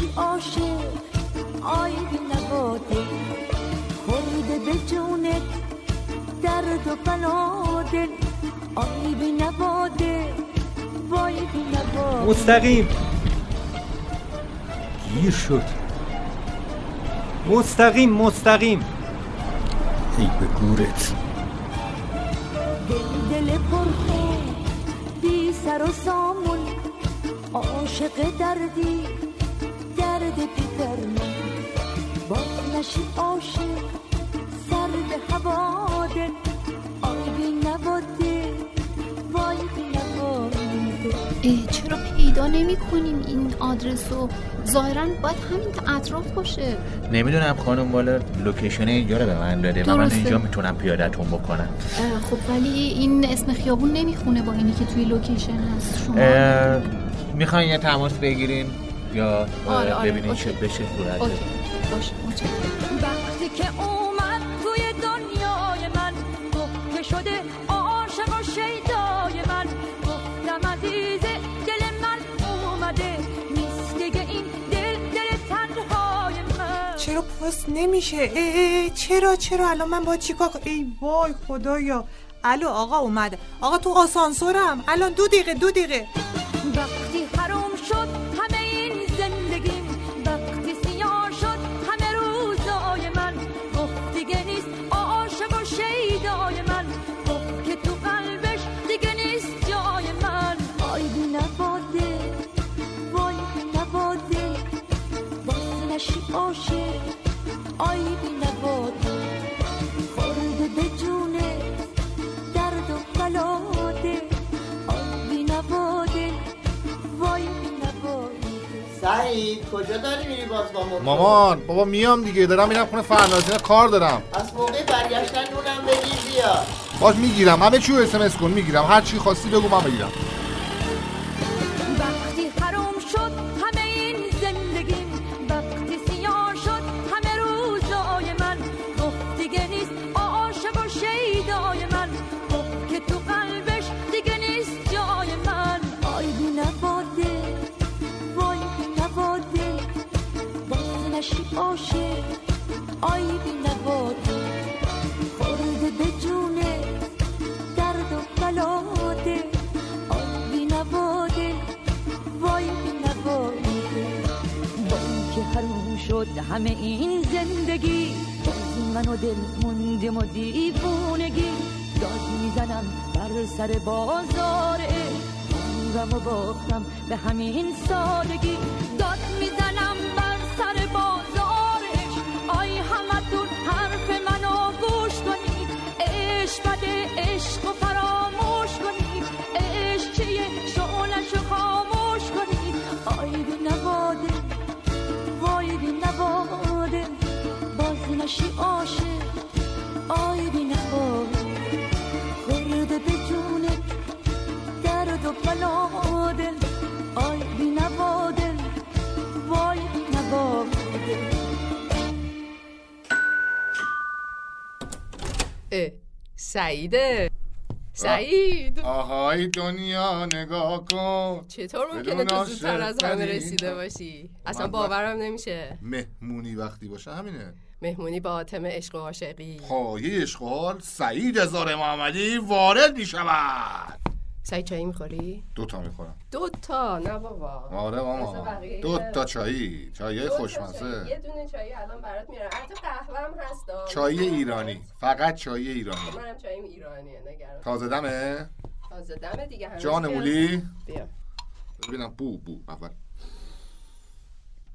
باز نشی عاشق آی بی نواده خورده به جونت درد و بنادل آی بی نواده وای بی نواده مستقیم. گیر شد. مستقیم مستقیم. ای به گورت. دل دل پرخون بی سر و سامون. عاشق دردی. پیکرمون باز نشی عاشق سر به هوا دل آی بی نواده وای بی نواده چرا پیدا نمی کنیم این آدرس رو؟ ظاهرا باید همین اطراف باشه. نمی‌دونم خانم والا لوکیشن اینجا رو به من داده و من. اینجا می‌تونم پیادتون بکنم. خب ولی این اسم خیابون نمی‌خونه با اینی که توی لوکیشن هست. شما می‌خواین یه تماس بگیریم؟ یا اه، آره، آره، ببینین. چه بشه صورته. متشکرم وقتی که اومد توی دنیای من گفت که شده عاشق و شیدای من. گفتم عزیز دل من اومده نیست دیگه این دل دل تنهای من. چرا پست نمیشه؟ ای ای چرا چرا؟ الان من باید چیکار ای وای خدایا. الو آقا اومده. آقا تو آسانسورم. الان دو دقیقه دو دقیقه. وقتی حروم شد همه نشی عاشق آی بی نواده خورده به جونه درد و بلاده. آی بی نواده وای سعید کجا داری میری باز با موتور؟ مامان بابا میام دیگه دارم میرم خونه فرنازینه کار دارم. از موقع برگشتن نونم بگیر بیا. باش می‌گیرم همه چی رو اس کن می‌گیرم هر چی خواستی بگو من بگیرم همه این زندگی باز من و دل موندیم و دیوونگی. داد می‌زنم بر سر بازار عمرم و باختم به همین سادگی. داد عاشق آی بی نواده خورده به جونه درد و بلاده آی بی نواده وای نواده اه، سعیده. سعید. آهای دنیا نگاه کن. چطور ممکنه تو زودتر از همه. رسیده باشی؟ اصلا باورم نمیشه. مهمونی وقتی باشه همینه. مهمونی با آتم عشق و عاشقی. پایه اشغال سعید هزار محمدی وارد می شود سعید چایی می‌خوری؟ دو تا می‌خورم. دو تا؟ نه بابا. آره ماما. دو تا چایی. چایی چایی. یه خوشمزه دونه چایی الان برات میارم. البته قهوهم هست چای ایرانی. فقط چای ایرانی. منم چاییم ایرانیه نگران. تازه دمه؟ تازه دمه دیگه جان مولی؟ بیا. ببینم بو بو اول.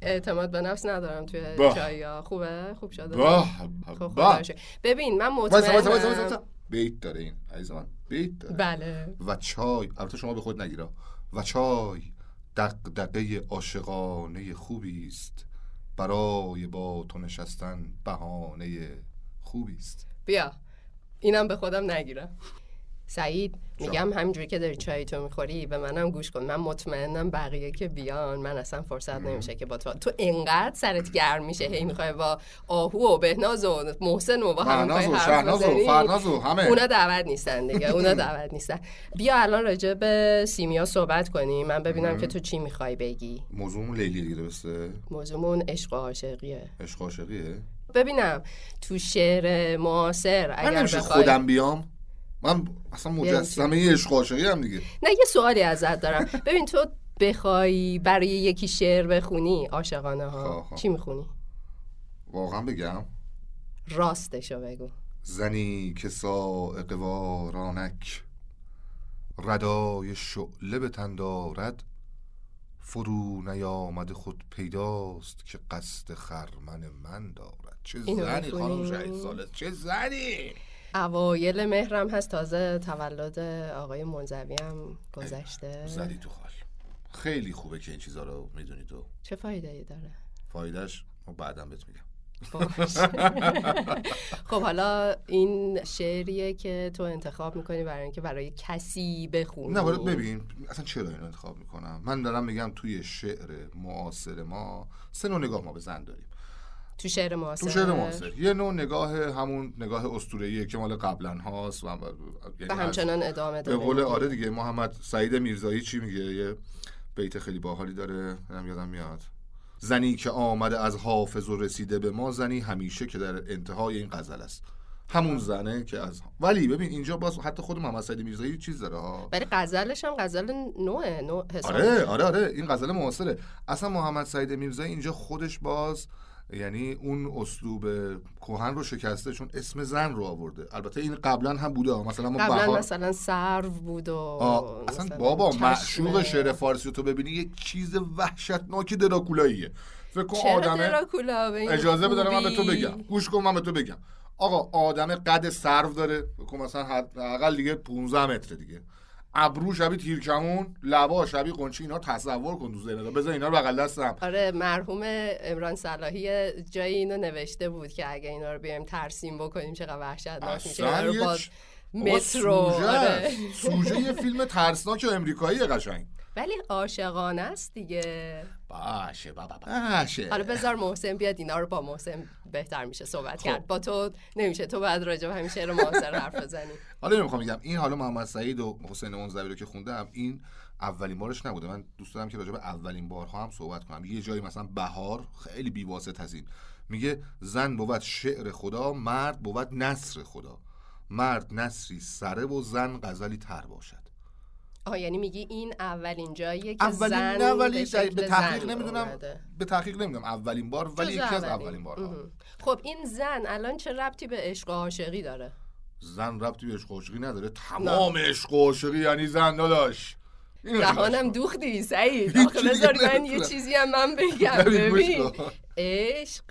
اعتماد به نفس ندارم توی باه. چایی خوبه؟ خوب شده. باه. خب باه. رو شکر. ببین من مطمئنم. بیت داره این عزیز من بیت داره. بله. و چای البته شما به خود نگیره و چای دقدقه عاشقانه خوبی است. برای با تو نشستن بهانه خوبی است. بیا. اینم به خودم نگیرم. سعید میگم همینجوری که داری چای تو می‌خوری به منم گوش کن. من مطمئنم بقیه که بیان. من اصلا فرصت نمیشه که با تو تو انقدر سرت گرم میشه هی می‌خوای با آهو و بهناز و محسن و با هم حرف و همه. اونا دعوت نیستن دیگه. اونا دعوت نیستن. بیا الان راجع به سیمیا صحبت کنیم. من ببینم که تو چی می‌خوای بگی. موضوعمون لیلی دیگه درسته؟ موضوعمون عشق و عاشقیه. عشق عاشقیه؟ ببینم. تو شعر معاصر اگر بخوای خودم بیام. من اصلا مجسمه عشق عاشقی هم دیگه. نه یه سوالی ازت دارم. ببین تو بخوای برای یکی شعر بخونی عاشقانه ها خواه، خواه. چی می‌خونی؟ واقعا بگم. راستشو بگو. زنی که سائق وارانک ردای شعله به تن دارد فرو نیامد خود پیداست که قصد خرمن من دارد. چه زنی خانم؟ شهید ساله چه زنی؟ اوایل مهرم هست. تازه تولد آقای منزوی هم گذشته. زدی تو خال. خیلی خوبه که این چیزا رو می‌دونی تو. چه فایده ای داره؟ فایدهش ما بعدم بهت میگم. خب حالا این شعریه که تو انتخاب می‌کنی برای اینکه برای کسی بخونی. نه ولی ببین اصلا چرا اینو انتخاب می‌کنم؟ من دارم میگم توی شعر معاصر ما سه نوع نگاه ما به زن داریم. تو شعر معاصر. تو شعر معاصر. یه نوع نگاه همون نگاه اسطوره‌ایه که مال قبلا هاست و یعنی و همچنان ادامه به داره. قول آره دیگه. محمد سعید میرزایی چی میگه؟ یه بیت خیلی باحالی داره. هم یادم میاد. زنی که آمده از حافظ و رسیده به ما زنی همیشه که در انتهای این غزل است. همون زنه که از ولی ببین اینجا باز حتی خود محمد سعید میرزایی چیز داره ها. ولی غزلش هم غزل نوعه نوع حساب آره آره آره. این غزل معاصره. اصلا محمد سعید میرزایی اینجا خودش باز یعنی اون اسلوب کهن رو شکسته چون اسم زن رو آورده البته این قبلا هم بوده. مثلا ما قبلا بهار مثلا سرو بود و اصلا مثلا بابا. معشوق شعر فارسی تو ببینی یه چیز وحشتناک دراکولاییه فکر کن آدمه این اجازه بده من به تو؟ بگم گوش کن من به تو بگم آقا آدم قد سرو داره فکر کن مثلا حداقل دیگه 15 متر دیگه ابرو شبیه تیرکمون لبا شبیه قنچه اینا تصور کن تو ذهنت. بذار اینا رو بغل دستم. آره مرحوم امران صلاحی جایی اینو نوشته بود که اگه اینا رو بیایم ترسیم بکنیم چقدر وحشتناک میشه. اصلا رو بابا مترو سوژه آره. سوژه یه فیلم ترسناک امریکایی قشنگ. ولی عاشقانه است دیگه. باشه بابا باشه. حالا بذار محسن بیاد اینا رو با محسن بهتر میشه صحبت کرد. با تو نمیشه. تو بعد راجع به همین شعر معاصر حرف بزنی. حالا نمی‌خوام بگم. این حالا محمد سعید و حسین منزوی رو که خوندم این اولین بارش نبوده. من دوست دارم که راجع به اولین بارها هم صحبت کنم. یه جایی مثلا بهار خیلی بیواسط از این. میگه زن بود شعر خدا مرد بود نصر خدا. مرد نصری سره و زن غزلی تر باشد. آه یعنی میگی این اولین جاییه که اولین زن نه ولی به, به تحقیق نمی‌دونم اومده. به تحقیق نمی‌دونم اولین بار ولی یکی از اولین. اولین بارها. خب این زن الان چه ربطی به عشق و عاشقی داره زن ربطی به عشق و عاشقی نداره تمام عشق و عاشقی یعنی زن داداش چیکارش دهانم؟ دوختی سعید آخه بذار من یه. چیزی هم من بگم ببین،. عشق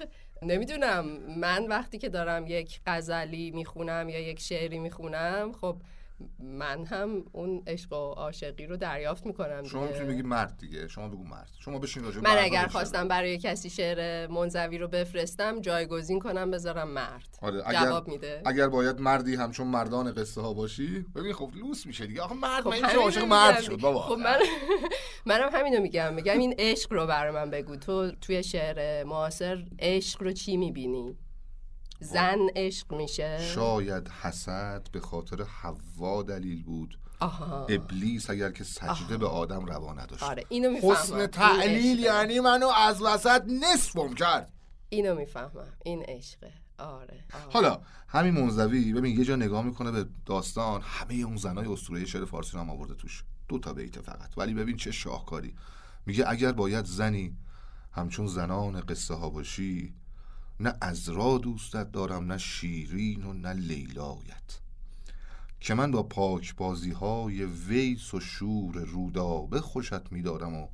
نمی‌دونم من وقتی که دارم یک غزلی می‌خونم یا یک شعری می‌خونم خب من هم اون عشق و عاشقی رو دریافت می‌کنم شما. می‌تونی بگی مرد دیگه. شما بگو مرد. شما بشین راجع من اگر خواستم. برای کسی شعر منزوی رو بفرستم جایگزین کنم بذارم مرد. آره اگر جواب میده. اگر باید مردی همچون مردان قصه ها باشی ببین خب لوس میشه دیگه. آخه مرد خب من عاشق مرد. شد بابا. خب من منم همینو میگم. میگم این عشق رو برای من بگو. تو توی شعر معاصر عشق رو چی می‌بینی؟ زن عشق میشه. شاید حسد به خاطر حوا دلیل بود. آها. ابلیس اگر که سجده به آدم روا نداشت. آره اینو می‌فهمم. حسن تعلیل یعنی منو از وسط نصفم کرد. اینو می‌فهمم. این عشقه. آره, آره. حالا همین منزوی ببین یه جا نگاه می‌کنه به داستان. همه اون زنای اسطوره شعر فارسی رو هم آورده توش. دو تا بیت فقط. ولی ببین چه شاهکاری. میگه اگر باید زنی همچون زنان قصه ها باشی نه ازرا دوستت دارم نه شیرین و نه لیلایت. که من با پاک بازی های ویس و شور رودابه خوشت میدارم و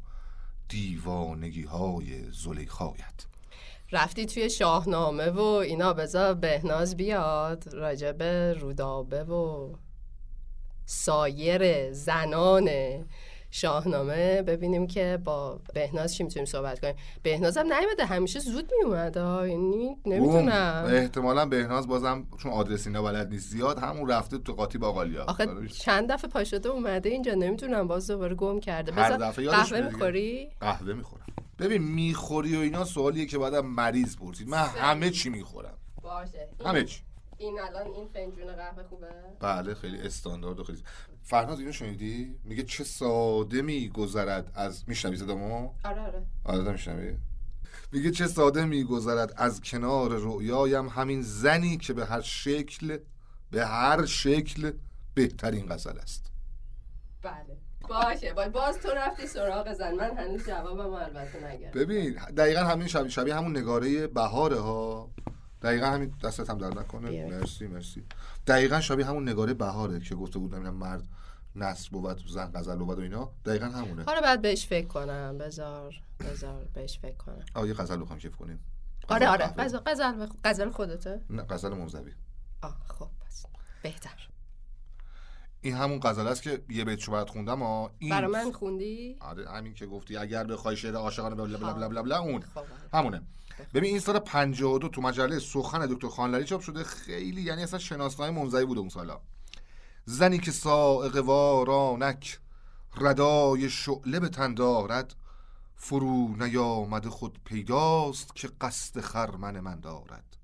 دیوانگی های زلیخایت. رفتی توی شاهنامه و اینا بذار بهناز بیاد راجب رودابه و سایر زنان شاهنامه ببینیم که با بهناز چی می‌تونیم صحبت کنیم. بهناز هم نیومده همیشه زود میومد. یعنی نمی‌دونم. احتمالا بهناز بازم چون آدرس اینا بلد نیست زیاد همون رفته تو قاطی باقالیا آخه چند دفعه پا شده اومده اینجا نمی‌تونم باز دوباره گم کرده. هر دفعه قهوه. می‌خوری؟ قهوه می‌خورم. ببین می‌خوری و اینا سوالیه که بعد مریض پرسید. من همه چی می‌خورم. باشه. همه چی. این الان این فنجون قهوه خوبه؟ بله خیلی استاندارد و خیلی فرناز اینو شنیدی؟ میگه چه ساده میگذرد از میشنوی صدامو؟ آره آره. آره میشنوی؟ میگه چه ساده میگذرد از کنار رؤیایم همین زنی که به هر شکل به هر شکل بهترین غزل است. بله. باشه. باز, باز تو رفتی سراغ زن. من هنوز جوابم البته نگرد ببین دقیقا همین شبیه, شبیه همون نگاره بهاره ها. دقیقا همین دستت هم در نکنه. مرسی مرسی. دقیقا شبیه همون نگاره بهاره که گفته بود نمی‌دونم مرد نصر بود زن غزل بود و اینا. دقیقا همونه. حالا بعد بهش فکر کنم. بذار بذار بهش فکر کنم. آه یه غزل بخوام کیف کنیم. آره آره. غزل غزل خودته؟ نه غزل منزوی آه خب پس بهتر. این همون غزل است که یه بیت شو برات خوندم ها این برای من خوندی؟ آره همین که گفتی اگر بخوای شعر عاشقانه بلا بلا بلا بلا, اون. خب آره. همونه. ببین این سال 52 تو مجله سخن دکتر خانلری چاپ شده. خیلی یعنی اصلا شناسنامه منزوی بوده اون سالا. زنی که سائق وارانک ردای شعله به تن دارد فرو نیامده خود پیداست که قصد خرمن من دارد.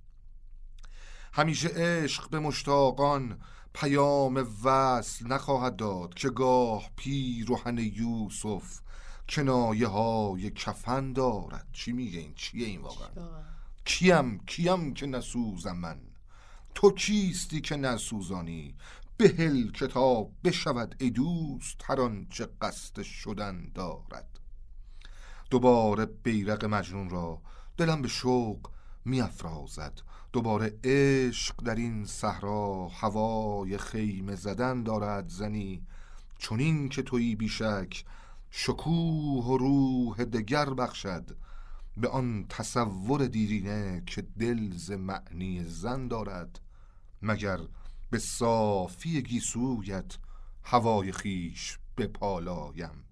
همیشه عشق به مشتاقان پیام وصل نخواهد داد که گاه پیرهن یوسف کنایه های کفن دارد. چی میگه این؟ چیه این واقعا. کیم کیم که نسوزم من. تو کیستی که نسوزانی؟ بهل کتاب بشود ای دوست هر آنچه قصد شدن دارد. دوباره بیرق مجنون را دلم به شوق میافرازد. دوباره عشق در این صحرا هوای خیمه زدن دارد زنی چونین که تویی بیشک شکوه و روح دگر بخشد به آن تصور دیرینه که دل ز معنی زن دارد مگر به صافی گیسویت هوای خیش بپالایم.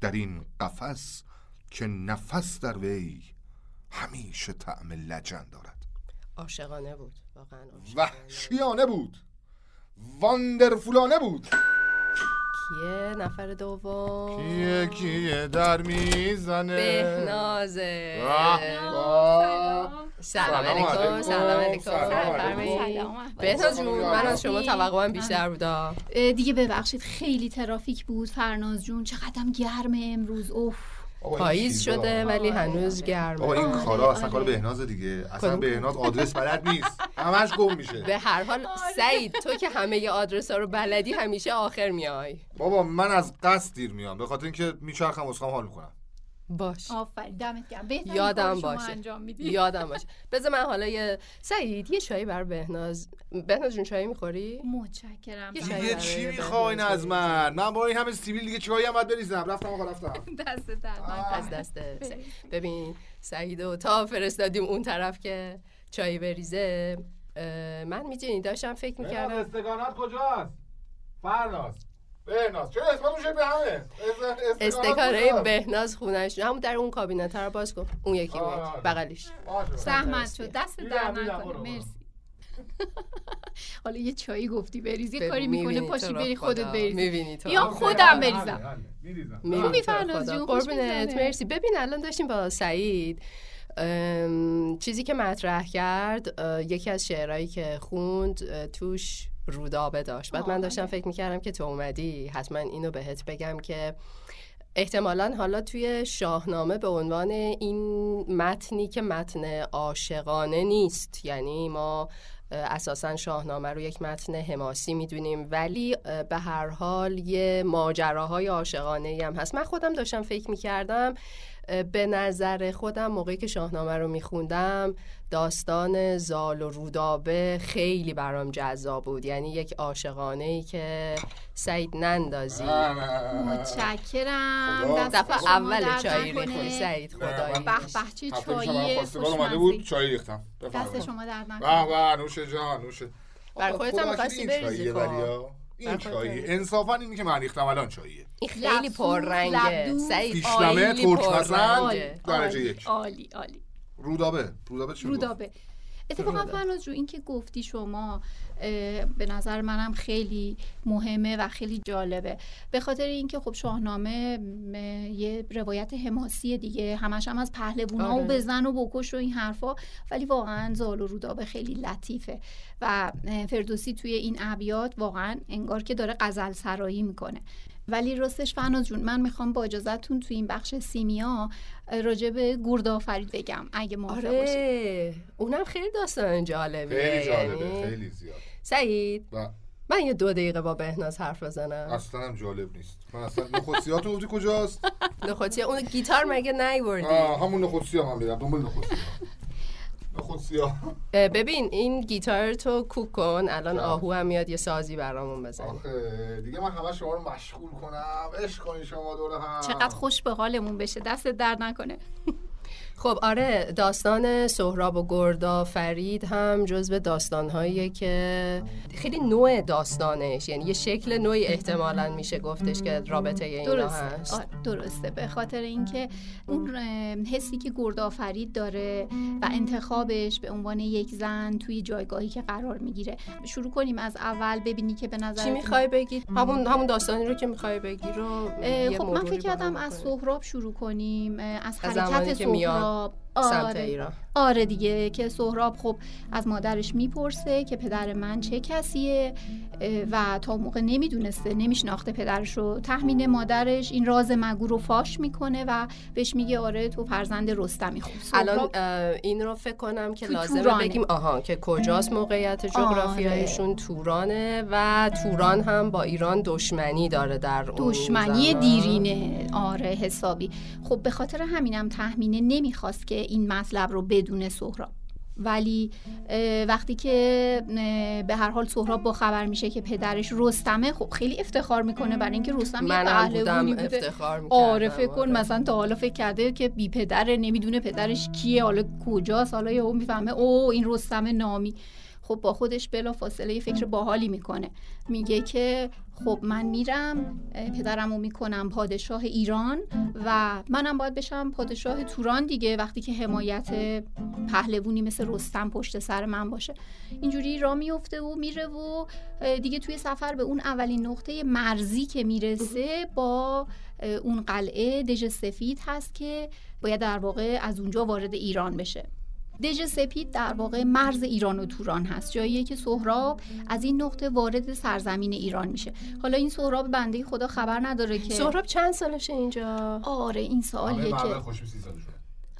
در این قفس که نفس در وی همیشه طعم لجن دارد. عاشقانه بود واقعا. وحشیانه بود. واندرفولانه بود. کیه؟ نفر دوم. کیه؟ کیه؟ در می‌زنه. بهنازه. سلام سلام علیکم. سلام علیکم. بهناز جون من از شما توقعم بیشتر بودا دیگه ببخشید خیلی ترافیک بود. فرناز جون چقدرم گرمه امروز. اوف. پاییز. شده ولی هنوز بابا گرمه این آره، کارا اصلا آره. کار بهناز دیگه. اصلا؟ بهناز آدرس بلد نیست. همش گم میشه. به هر حال سعید تو که همه آدرس ها رو بلدی همیشه آخر میای. بابا من از قصد دیر میام. به خاطر اینکه میچرخم اسخام حال می‌کنم. باش. آفرین دمت گرم. بهترین یادم باشه. انجام میدی. یادم باشه. بذار من حالا یه سعید یه چایی بر بهناز بهناز جون چایی می‌خوری؟ متشکرم. یه چایی دیگه چی می‌خواین از. من؟ من با این همه سیبیل دیگه چیکاری هم باید بریزم؟ رفتم آقا رفتم. دست در از دست. ببین سعید و تا فرستادیم اون طرف که چای بریزه. من می‌دونی داشتم فکر می‌کردم استگانات کجاست؟ فرناز. بهناز چرا اسمتون به همه؟ استکاره بهناز خونش. همون در اون کابینت رو باز کن. اون یکی آه، بود آه. بغلیش زحمت شد. دست در نکنه. مرسی. حالا یه چایی گفتی بریز یه ببین، کاری می‌کنه پاشی بری. خودت بریزی. می‌بینی تو. یا رو خودم. بریزم. می‌بینی فرناز. جون، قربونت. مرسی. ببین الان داشتیم با سعید چیزی که مطرح کرد یکی از شعرهایی که خوند توش رودابه داشت بعد من داشتم بله. فکر می‌کردم که تو اومدی حتما اینو بهت بگم که احتمالا حالا توی شاهنامه به عنوان این متنی که متن عاشقانه نیست. یعنی ما اساسا شاهنامه رو یک متن حماسی می‌دونیم ولی به هر حال یه ماجراهای عاشقانه هم هست. من خودم داشتم فکر می‌کردم به نظر خودم موقعی که شاهنامه رو میخوندم داستان زال و رودابه خیلی برام جذاب بود. یعنی یک عاشقانه ای که سعید نندازی. متشکرم. دفعه اول نکنه. ریختی سعید خدایی. به به چه چایی اومده بود چای ریختم. دست. شما درد به نکنه. به نوش جان نوش. برای خودت هم می‌خواستی بریزی این چاییه انصافا اینی که من ریختم الان چاییه. این خیلی پررنگه. سعید ترک پسند پررنگه. درجه عالی، یک. عالی عالی. رودابه. رودابه چی؟ رودابه. اتفاقا. فرناز جو این که گفتی شما به نظر منم خیلی مهمه و خیلی جالبه. به خاطر اینکه خب شاهنامه یه روایت حماسی دیگه. همش هم از پهلوونا آره. و بزن و بکش و این حرفا. ولی واقعا زال و رودابه خیلی لطیفه. و فردوسی توی این ابیات واقعا انگار که داره غزل سرایی می‌کنه. ولی راستش فناز جون من می‌خوام با اجازهتون توی این بخش سیمیا راجع به گردآفرید بگم اگه موافق باشید. آره اونم خیلی داستان جالبیه خیلی جالبه یعنی- خیلی زیاد. سعید و من یه دو دقیقه با بهناز حرف بزنم. اصلا هم جالب نیست. من اصلا نخوصیات رو گفتی کجاست؟ نخوتی اون گیتار مگه نیوردی؟ همون نخوصی هم میرم دنبال نخوصی اه، ببین این گیتار تو کوک کن الان. آهو هم میاد یه سازی برامون بزن آخه دیگه من همه شما رو مشغول کنم. عشق کنی شما دوره هم. چقدر خوش به حالمون بشه. دست درد نکنه. خب آره داستان سهراب و گردا فرید هم جزو داستانهاییه که خیلی نوع داستانش یعنی یه شکل نوعی احتمالا میشه گفتش که رابطه اینا درسته. هست. درسته. به خاطر اینکه اون حسی که گردآفرید داره و انتخابش به عنوان یک زن توی جایگاهی که قرار می‌گیره. شروع کنیم از اول ببینی که به نظر چی می‌خوای بگی؟ همون همون داستانی رو که می‌خوای بگی رو خب من فکر کردم از. سهراب شروع کنیم از حرکت که میاد سهراب سمت آره. ایران آره دیگه که سهراب خب از مادرش می‌پرسه که پدر من چه کسیه و تا موقع نمی‌دونسته نمیشناخته پدرش رو تحمین مادرش این راز مگو رو فاش می‌کنه و بهش میگه آره تو فرزند رستمی خوب الان این رو فکر کنم که تو لازمه تورانه. بگیم آها که کجاست موقعیت آره. جغرافیایشون تورانه و توران هم با ایران دشمنی داره در اون دشمنی زمان. دیرینه آره حسابی خب به خاطر همینم تحمینه نمی‌خواست که این مطلب رو بدون سهراب. ولی وقتی که به هر حال سهراب با خبر میشه که پدرش رستمه خب خیلی افتخار می‌کنه. برای اینکه رستم یه پهلوانی بوده. افتخار آره فکر کن مثلا تا حالا فکر کرده که بی پدره نمی‌دونه پدرش کیه حالا کجاست حالا یهو می‌فهمه او این رستم نامی. خب با خودش بلا فاصله یه فکر باحالی می‌کنه. میگه که خب من میرم پدرمو می‌کنم پادشاه ایران و منم باید بشم پادشاه توران دیگه وقتی که حمایت پهلوونی مثل رستم پشت سر من باشه. اینجوری را میفته و میره و دیگه توی سفر به اون اولین نقطه مرزی که می‌رسه با اون قلعه دژ سفید هست که باید در واقع از اونجا وارد ایران بشه. دژ سپید در واقع مرز ایران و توران هست جاییه که سهراب از این نقطه وارد سرزمین ایران میشه. حالا این سهراب بنده خدا خبر نداره که سهراب چند سالشه اینجا؟ آره این سوالیه که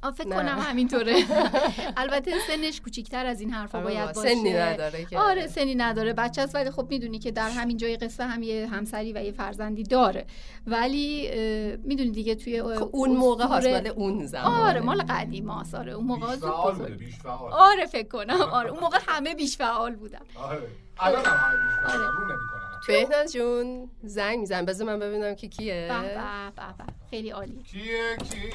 فکر نه. کنم همینطوره. البته سنش کوچیکتر از این حرفا باید باشه. سنی نداره که. آره سنی نداره. بچه است ولی خب می‌دونی که در همین جای قصه هم یه همسری و یه فرزندی داره. ولی می‌دونی دیگه توی خب اون موقع هست اسطوره- مال اون زمان. آره مال قدیم هاست. آره اون موقع بیش زود فعال بزرگ. بوده بیش فعال. آره فکر کنم. آره اون موقع همه بیش فعال بودن. آره. الان هم همه بیش فعال. آره. بهناز جون زنگ میزن بذار من ببینم که کیه. به به به به. خیلی عالی. کیه؟ کیه؟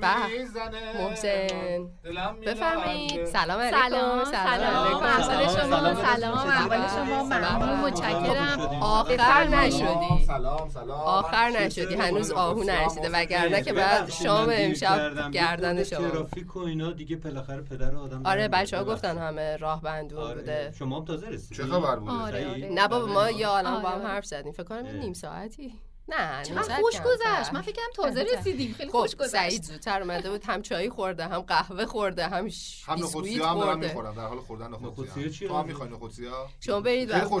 در. می‌زنه. محسن. دلم بفرمایید. سلام علیکم. سلام. سلام. احوال شما سلام. سلام. احوال شما ممنون. متشکرم. آخر. نشدی. سلام. سلام. آخر نشدی. هنوز آهو نرسیده. وگرنه که بعد شام امشب گردن شما. ترافیک و اینا دیگه بالاخره پدر آدم آره در بچه ها میاره. گفتن همه راه بندون آره. بوده. شما هم تازه رسیدی؟ چه خبر بوده آره،؟ آره. نه بابا ما یه عالم با هم آره. حرف زدیم فکر کنم. نیم ساعتی نه نیم چقدر ساعت خوش. گذشت من فکرم تازه. رسیدیم خیلی خب خوش گذشت سعید زودتر اومده بود هم چای خورده هم قهوه خورده هم بیسکویت هم دارم خورده می‌خورم در حال خوردن نخودسی‌ها نخودسی چیه؟ تو هم می‌خوای نخودسی ها شما برید بهش. بگو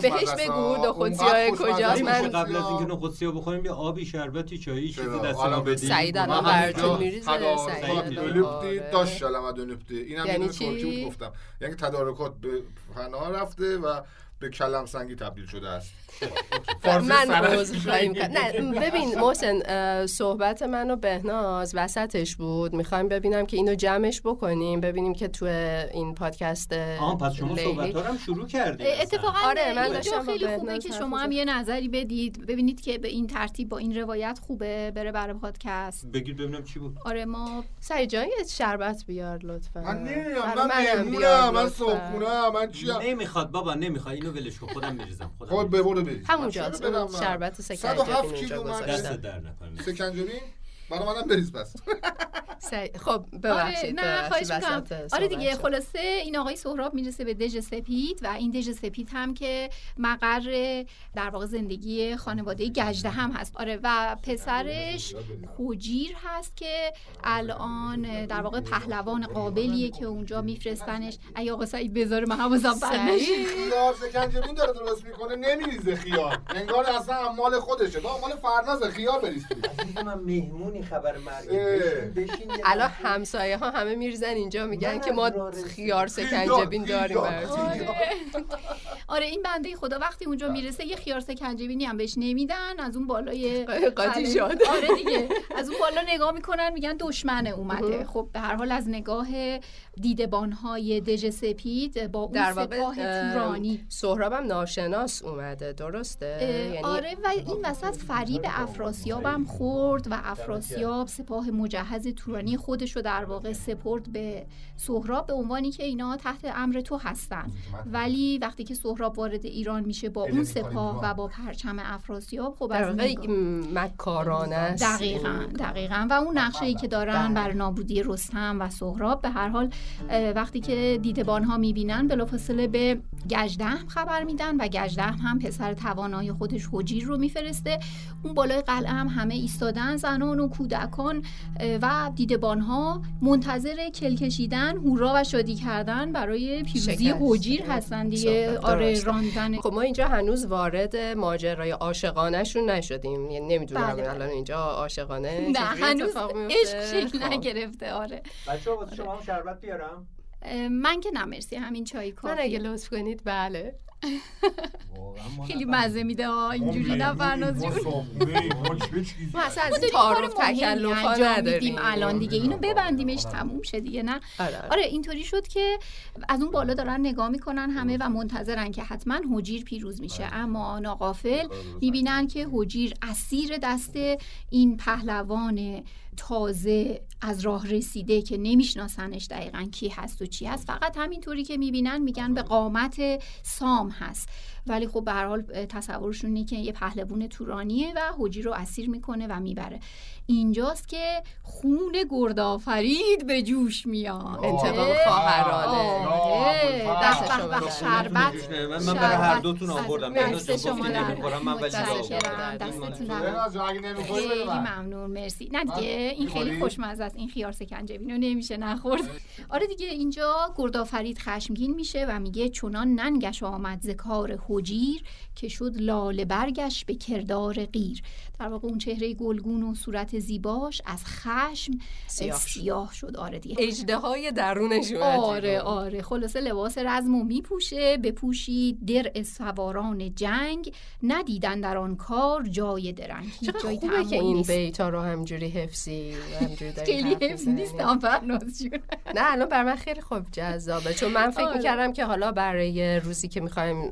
اونقدر نخودسی های خوشمزه کجاست است. من قبل از اینکه نخودسی‌ها- نخودسی ها بخوریم یه آبی شربتی چایی چیزی چرا؟ دست حالا ما بدیم سعید ما الان براتون میریزه سعید. داشت شلمه دلوپتی اینم یعنی چی؟ گفتم یعنی تدارکات به فنا رفته و به کلم سنگی تبدیل شده است. من می‌کنم. نه ببین محسن صحبت من و بهناز وسطش بود. می‌خوایم ببینم که اینو جمعش بکنیم ببینیم که تو این پادکست آها پس شما صحبت ها هم شروع کردید اتفاقا آره، من داشتم خیلی خوبه بهناز که شما هم. یه نظری بدید. ببینید که به این ترتیب با این روایت خوبه بره برای پادکست. بگید ببینم چی بود. آره ما سعید جان یه شربت بیار لطفا. من نمیام من منم مهمونم من. صبحونه من چیم نمی‌خواد بابا نمی‌خواد. اینو ولش کن خودم میریزم خودم خب میریزم. ببرو برید همونجا؟ شربت 107 سکنجبین کیلو اونجا من گذاشتم دست در نکنه سکنجبین برای منم بریز پس خب آره ببخشید نه ببخشید خواهش آره دیگه خلاصه این آقای سهراب می‌رسه به دژ سپید و این دژ سپید هم که مقر در واقع زندگی خانواده گجده هم هست. آره و پسرش خوجیر هست که الان در واقع پهلوان قابلیه که اونجا میفرستنش. ای آقا سعید بذاره من حواسم نشه. خیار سکنجبین داره درست می‌کنه نمیریزه خیار. انگار اصلا مال خودشه. با مال فرنازه خیار بریز توی. عزیز مهمونی خبر مرگ. بشین الان. همسایه ها همه میرزن اینجا میگن که ما. خیار سکنجبین داریم خیار. آره این بنده خدا وقتی اونجا می‌رسه یه خیار سکنجبینی هم بهش نمیدن از اون بالای قاطی. شد. آره دیگه از اون بالا نگاه می‌کنن میگن دشمنه اومده خب به هر حال از نگاه دیدبانهای دژ سپید با اون در واقع سپاه تورانی. سهرابم ناشناس اومده درسته؟ یعنی آره و این وسط فریب افراسیاب هم خورد و افراسیاب سپاه مجهز تورانی خودش رو در واقع سپرد به سهراب به عنوانی که اینا تحت امر تو هستن. ولی وقتی که سهراب وارد ایران میشه با اون سپاه و با پرچم افراسیاب خب از مکارانه است. دقیقا دقیقا. و اون نقشه ای که دارن بر نابودی رستم و سهراب به هر حال وقتی که دیدبان ها می‌بینن بلافاصله به گجدهم خبر میدن و گجدهم هم پسر توانای خودش حجیر رو میفرسته اون بالای قلعه هم همه ایستادن زنان و کودکان و دیدبان ها منتظر کل کشیدن هورا و شادی کردن برای پیروزی. حجیر هستن دیگه آره. راندن خب ما اینجا هنوز وارد ماجرای عاشقانهشون نشدیم یعنی نمی‌دونم بله، بله. الان اینجا عاشقانه نه هنوز؟ عشق شکل خب. نگرفته آره بچه‌ها واسه شما هم شربت بیارم من که نه مرسی. همین چای من اگه کافی لطف کنید بله. خیلی. مزه میده. ها اینجوری نه فرناز جون. ما اصلا از ما این تعارف نداریم. الان دیگه اینو ببندیمش تموم شه دیگه نه. آره، آره. آره اینطوری شد که از اون بالا دارن نگاه می‌کنن همه و منتظرن که حتما حجیر پیروز میشه. اما ناقافل می‌بینن که حجیر اسیر دست این پهلوان تازه از راه رسیده که نمیشناسنش دقیقا کی هست و چی هست. فقط همینطوری که می‌بینن میگن به قامت سام هست. ولی خب به هر حال تصورشون اینه که یه پهلوان تورانیه و حجیر رو اسیر می‌کنه و می‌بره. اینجاست که خون گردآفرید به جوش میاد. انتقام خواهرانه. دست شربت. من برای هر دوتون آوردم. دست شما من. دستتون خیلی من. ممنون. مرسی. نه دیگه این خیلی؟ خوشمزه است. این خیار سکنجبین رو نمیشه نخورد. آره دیگه اینجا گردآفرید خشمگین میشه و میگه چنان ننگش آمد ز کار حجیر که شد لاله برگش به کردار غیر در واقع اون چهره گلگون و صورت زیباش از خشم سیاه شد. سیاه شد. آره دیگه. اجده های درونش آره آره. خلاصه لباس رزم و میپوشه بپوشید درع سواران جنگ. ندیدن در آن کار جای درنگ. چقدر جای خوبه که این. بیتا رو همجوری حفظی خیلی حفظ. نیستم فرناز جون. نه الان بر من خیلی خوب جذابه. چون من فکر آره. می‌کردم که حالا برای روزی که می‌خوایم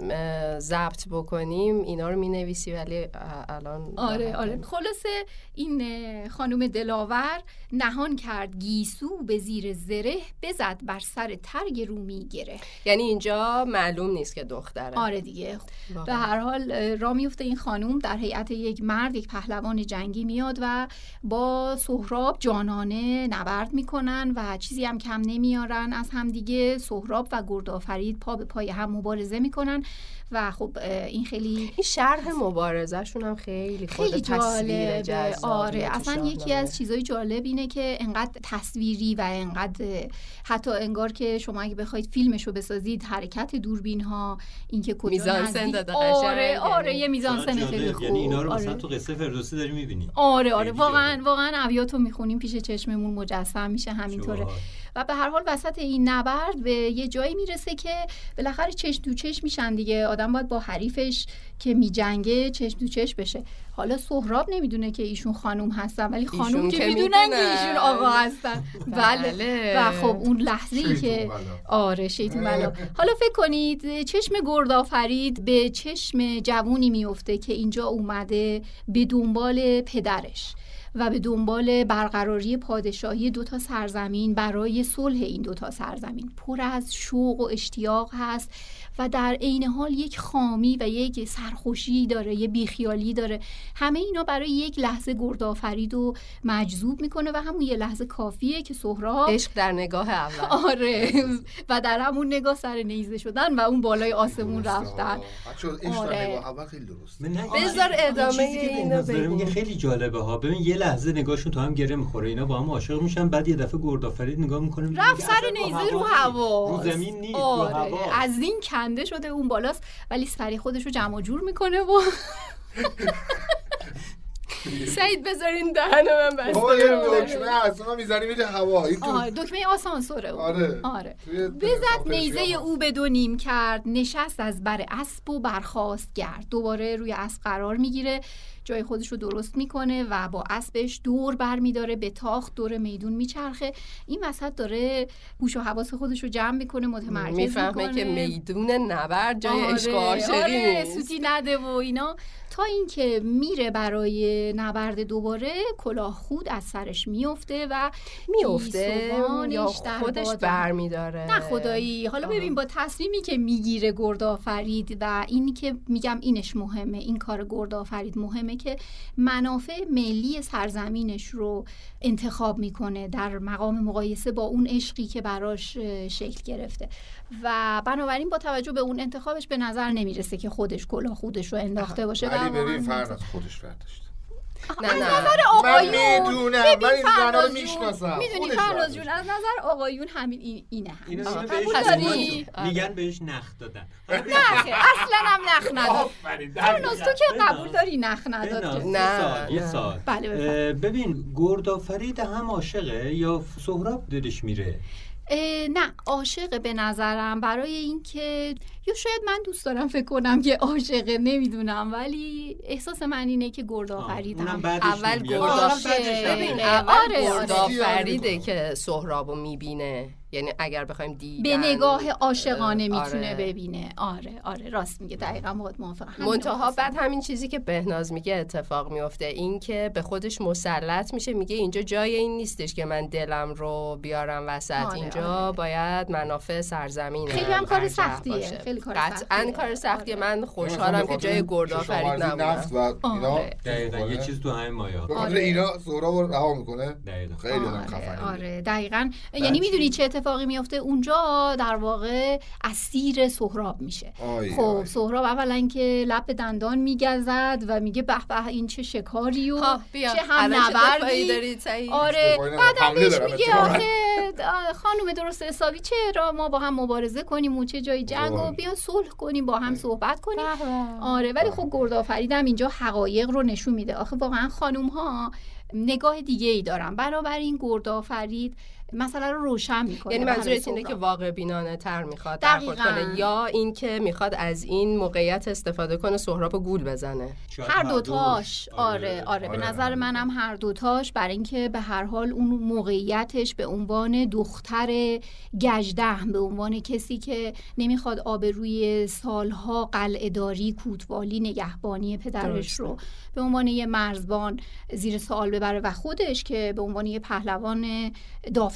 ضبط بکنیم اینا رو می‌نویسی ولی الان آره آره. خلاصه این خانم دلاور نهان کرد گیسو به زیر زره بزد بر سر ترگ رومی گره. یعنی اینجا معلوم نیست که دختره. آره دیگه. به واقعا. هر حال را میفته این خانوم در هیئت یک مرد یک پهلوان جنگی میاد و با سهراب جانانه نبرد می‌کنن و چیزی هم کم نمیارن. از همدیگه سهراب و گردآفرید پا به پای هم مبارزه می‌کنن. و خب این خیلی این شرح مبارزهشون هم خیلی خود خیلی جالبه آره اصلا یکی. از چیزای جالب اینه که انقدر تصویری و انقدر حتی انگار که شما اگه بخواید فیلمش رو بسازید حرکت دوربین ها اینکه کجا میزانسن داده آره آره یعنی. یه میزانسن چقدر خیلی جالب. خوب یعنی اینا رو مثلا آره. تو قصه فردوسی داری می‌بینی آره آره واقعا. واقعا ابیاتو می‌خونیم پیش چشممون مجسم میشه همینطوره و به هر حال وسط این نبرد به یه جایی می‌رسه که بالاخره چشم تو چشم میشن دیگه. آدم باید با حریفش که میجنگه چشم تو چشم بشه. حالا سهراب نمی‌دونه که ایشون خانوم هستن ولی خانوم که می‌دونن که. ایشون آقا هستن. بله. بله. و خب اون لحظه ای که. آره شیطون بلا. حالا فکر کنید چشم گردآفرید به چشم جوونی میفته که اینجا اومده به دنبال پدرش. و به دنبال برقراری پادشاهی دوتا سرزمین برای صلح این دوتا سرزمین. پر از شوق و اشتیاق هست. و در عین حال یک خامی و یک سرخوشی داره یه بیخیالی داره. همه اینا برای یک لحظه گردآفرید و مجذوب می‌کنه و همون یه لحظه کافیه که سهراب عشق در نگاه اول. آره و در همون نگاه سر نیزه شدن و اون بالای آسمون رفتن. آره. بذار ادامه چیزی که اینو بگو. خیلی جالبه ها. ببین یه لحظه نگاهشون تو هم گره می‌خوره. اینا با هم عاشق میشن بعد یه دفعه گردآفرید نگاه می‌کنه رفت سر نیزه رو. هوا. رو زمین نیست رو آره. هوا. از این کنده شده اون بالاست ولی سری خودش رو جمع و جور می‌کنه و سعید بذارین دهن من بسته بابا یه. دکمه اصلا می‌زنی میره هوا دکمه آسانسوره. آره. آره بزد نیزه. او به دو نیم کرد نشست از بر اسب و برخاست گرد دوباره روی اسب قرار می‌گیره جای خودش رو درست می‌کنه و با اسبش دور بر میداره به تاخت دور میدون میچرخه. این وسط داره هوش و حواس خودش رو جمع می‌کنه متمرکز می‌فهمه می‌کنه. که میدون نبرد جای آره، عشق آره، سوتی نده و اینا. تا اینکه میره برای نبرد دوباره کلاه خود از سرش میفته و میفته یا خودش برمیداره. نه خدایی. حالا. ببین با تصمیمی که می‌گیره گردآفرید و اینی که میگم اینش مهمه این کار گردآفرید مهمه. که منافع ملی سرزمینش رو انتخاب می‌کنه در مقام مقایسه با اون عشقی که براش شکل گرفته. و بنابراین با توجه به اون انتخابش به نظر نمی‌رسه که خودش کلا خودش رو انداخته باشه ولی فرد از خودش برداشت نه نه آقایون من می‌دونم من این فرناز رو جون، می‌شناسم می‌دونی فرناز. جون از نظر آقایون همین این اینه داری؟ آره. میگن بهش نخ دادن نه اصلا هم نخ نداد فرناز تو که. قبول داری نخ نداد نه، سال، یه. سال بله، ببین گردآفرید هم عاشقه یا سهراب دلش میره نه عاشق به نظرم برای اینکه یا شاید من دوست دارم فکر کنم که عاشقه نمی‌دونم. ولی احساس من اینه که گرد آفرید اونم هم بعدش اول. گرد آره، اول آره. آره. آفریده که سهرابو می‌بینه. یعنی اگر بخوایم دیدن. به نگاه عاشقانه آره. می‌تونه ببینه. آره آره راست میگه. دقیقا باهات موافقم. منتها بعد. همین چیزی که بهناز میگه اتفاق میفته این که به خودش مسلط میشه. میگه اینجا جای این نیستش که من دلم رو بیارم وسط. آره، اینجا آره. باید منافع سرزمین خیلی هم کار سختیه، خیلی کار قطعا. کار سختیه آره. من خوشحالم که جای گرد آفرید نفت نبودم و اینا آره. دقیقا. یه. چیز تو همین مایا آره. اینا سهراب رو رها می‌کنه. دقیقا. خیلی آدم آره خفنی آره. دقیقا. یعنی؟ می‌دونی چه اتفاقی میفته اونجا در واقع اسیر سهراب میشه. خب. سهراب اولا که لب به دندان میگزد و میگه به به این چه شکاری و چه هم نبردی؟ آره. بعدم حمله بهش میگه. آخه آه، خانم درست حسابی چرا ما با هم مبارزه کنیم و چه جای جنگ و وای. بیا صلح کنیم با هم صحبت کنیم. آره ولی خب گردآفریدم اینجا حقایق رو نشون میده. آخه واقعا خانوم ها نگاه دیگه ای دارن بنابراین گردآفرید مسئله رو روشن می‌کنه یعنی منظورت اینه. که واقع بینانه تر می‌خواد دقیقاً. کنه یا اینکه می‌خواد از این موقعیت استفاده کنه سهراب گول بزنه هر. دوتاش آره آره به آره. نظر منم هر دوتاش برای اینکه به هر حال اون موقعیتش به عنوان دختر گجدهم به عنوان کسی که نمی‌خواد آبروی سالها قلعه داری کوتوالی نگهبانی پدرش. رو به عنوان یه مرزبان زیر سوال ببره و خودش که به عنوان یه پهلوان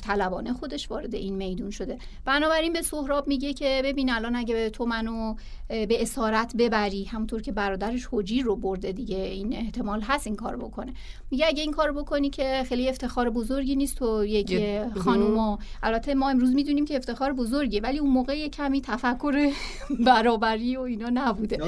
داوطلبانه خودش وارد این میدون شده. بنابراین به سهراب میگه که ببین الان اگه تو منو به اسارت ببری همونطور که برادرش حجیر رو برده دیگه این احتمال هست این کار بکنه. میگه اگه این کار بکنی که خیلی افتخار بزرگی نیست تو یک یه- خانوم و البته ما امروز می‌دونیم که افتخار بزرگیه ولی اون موقع کمی تفکر برابری و اینا نبوده.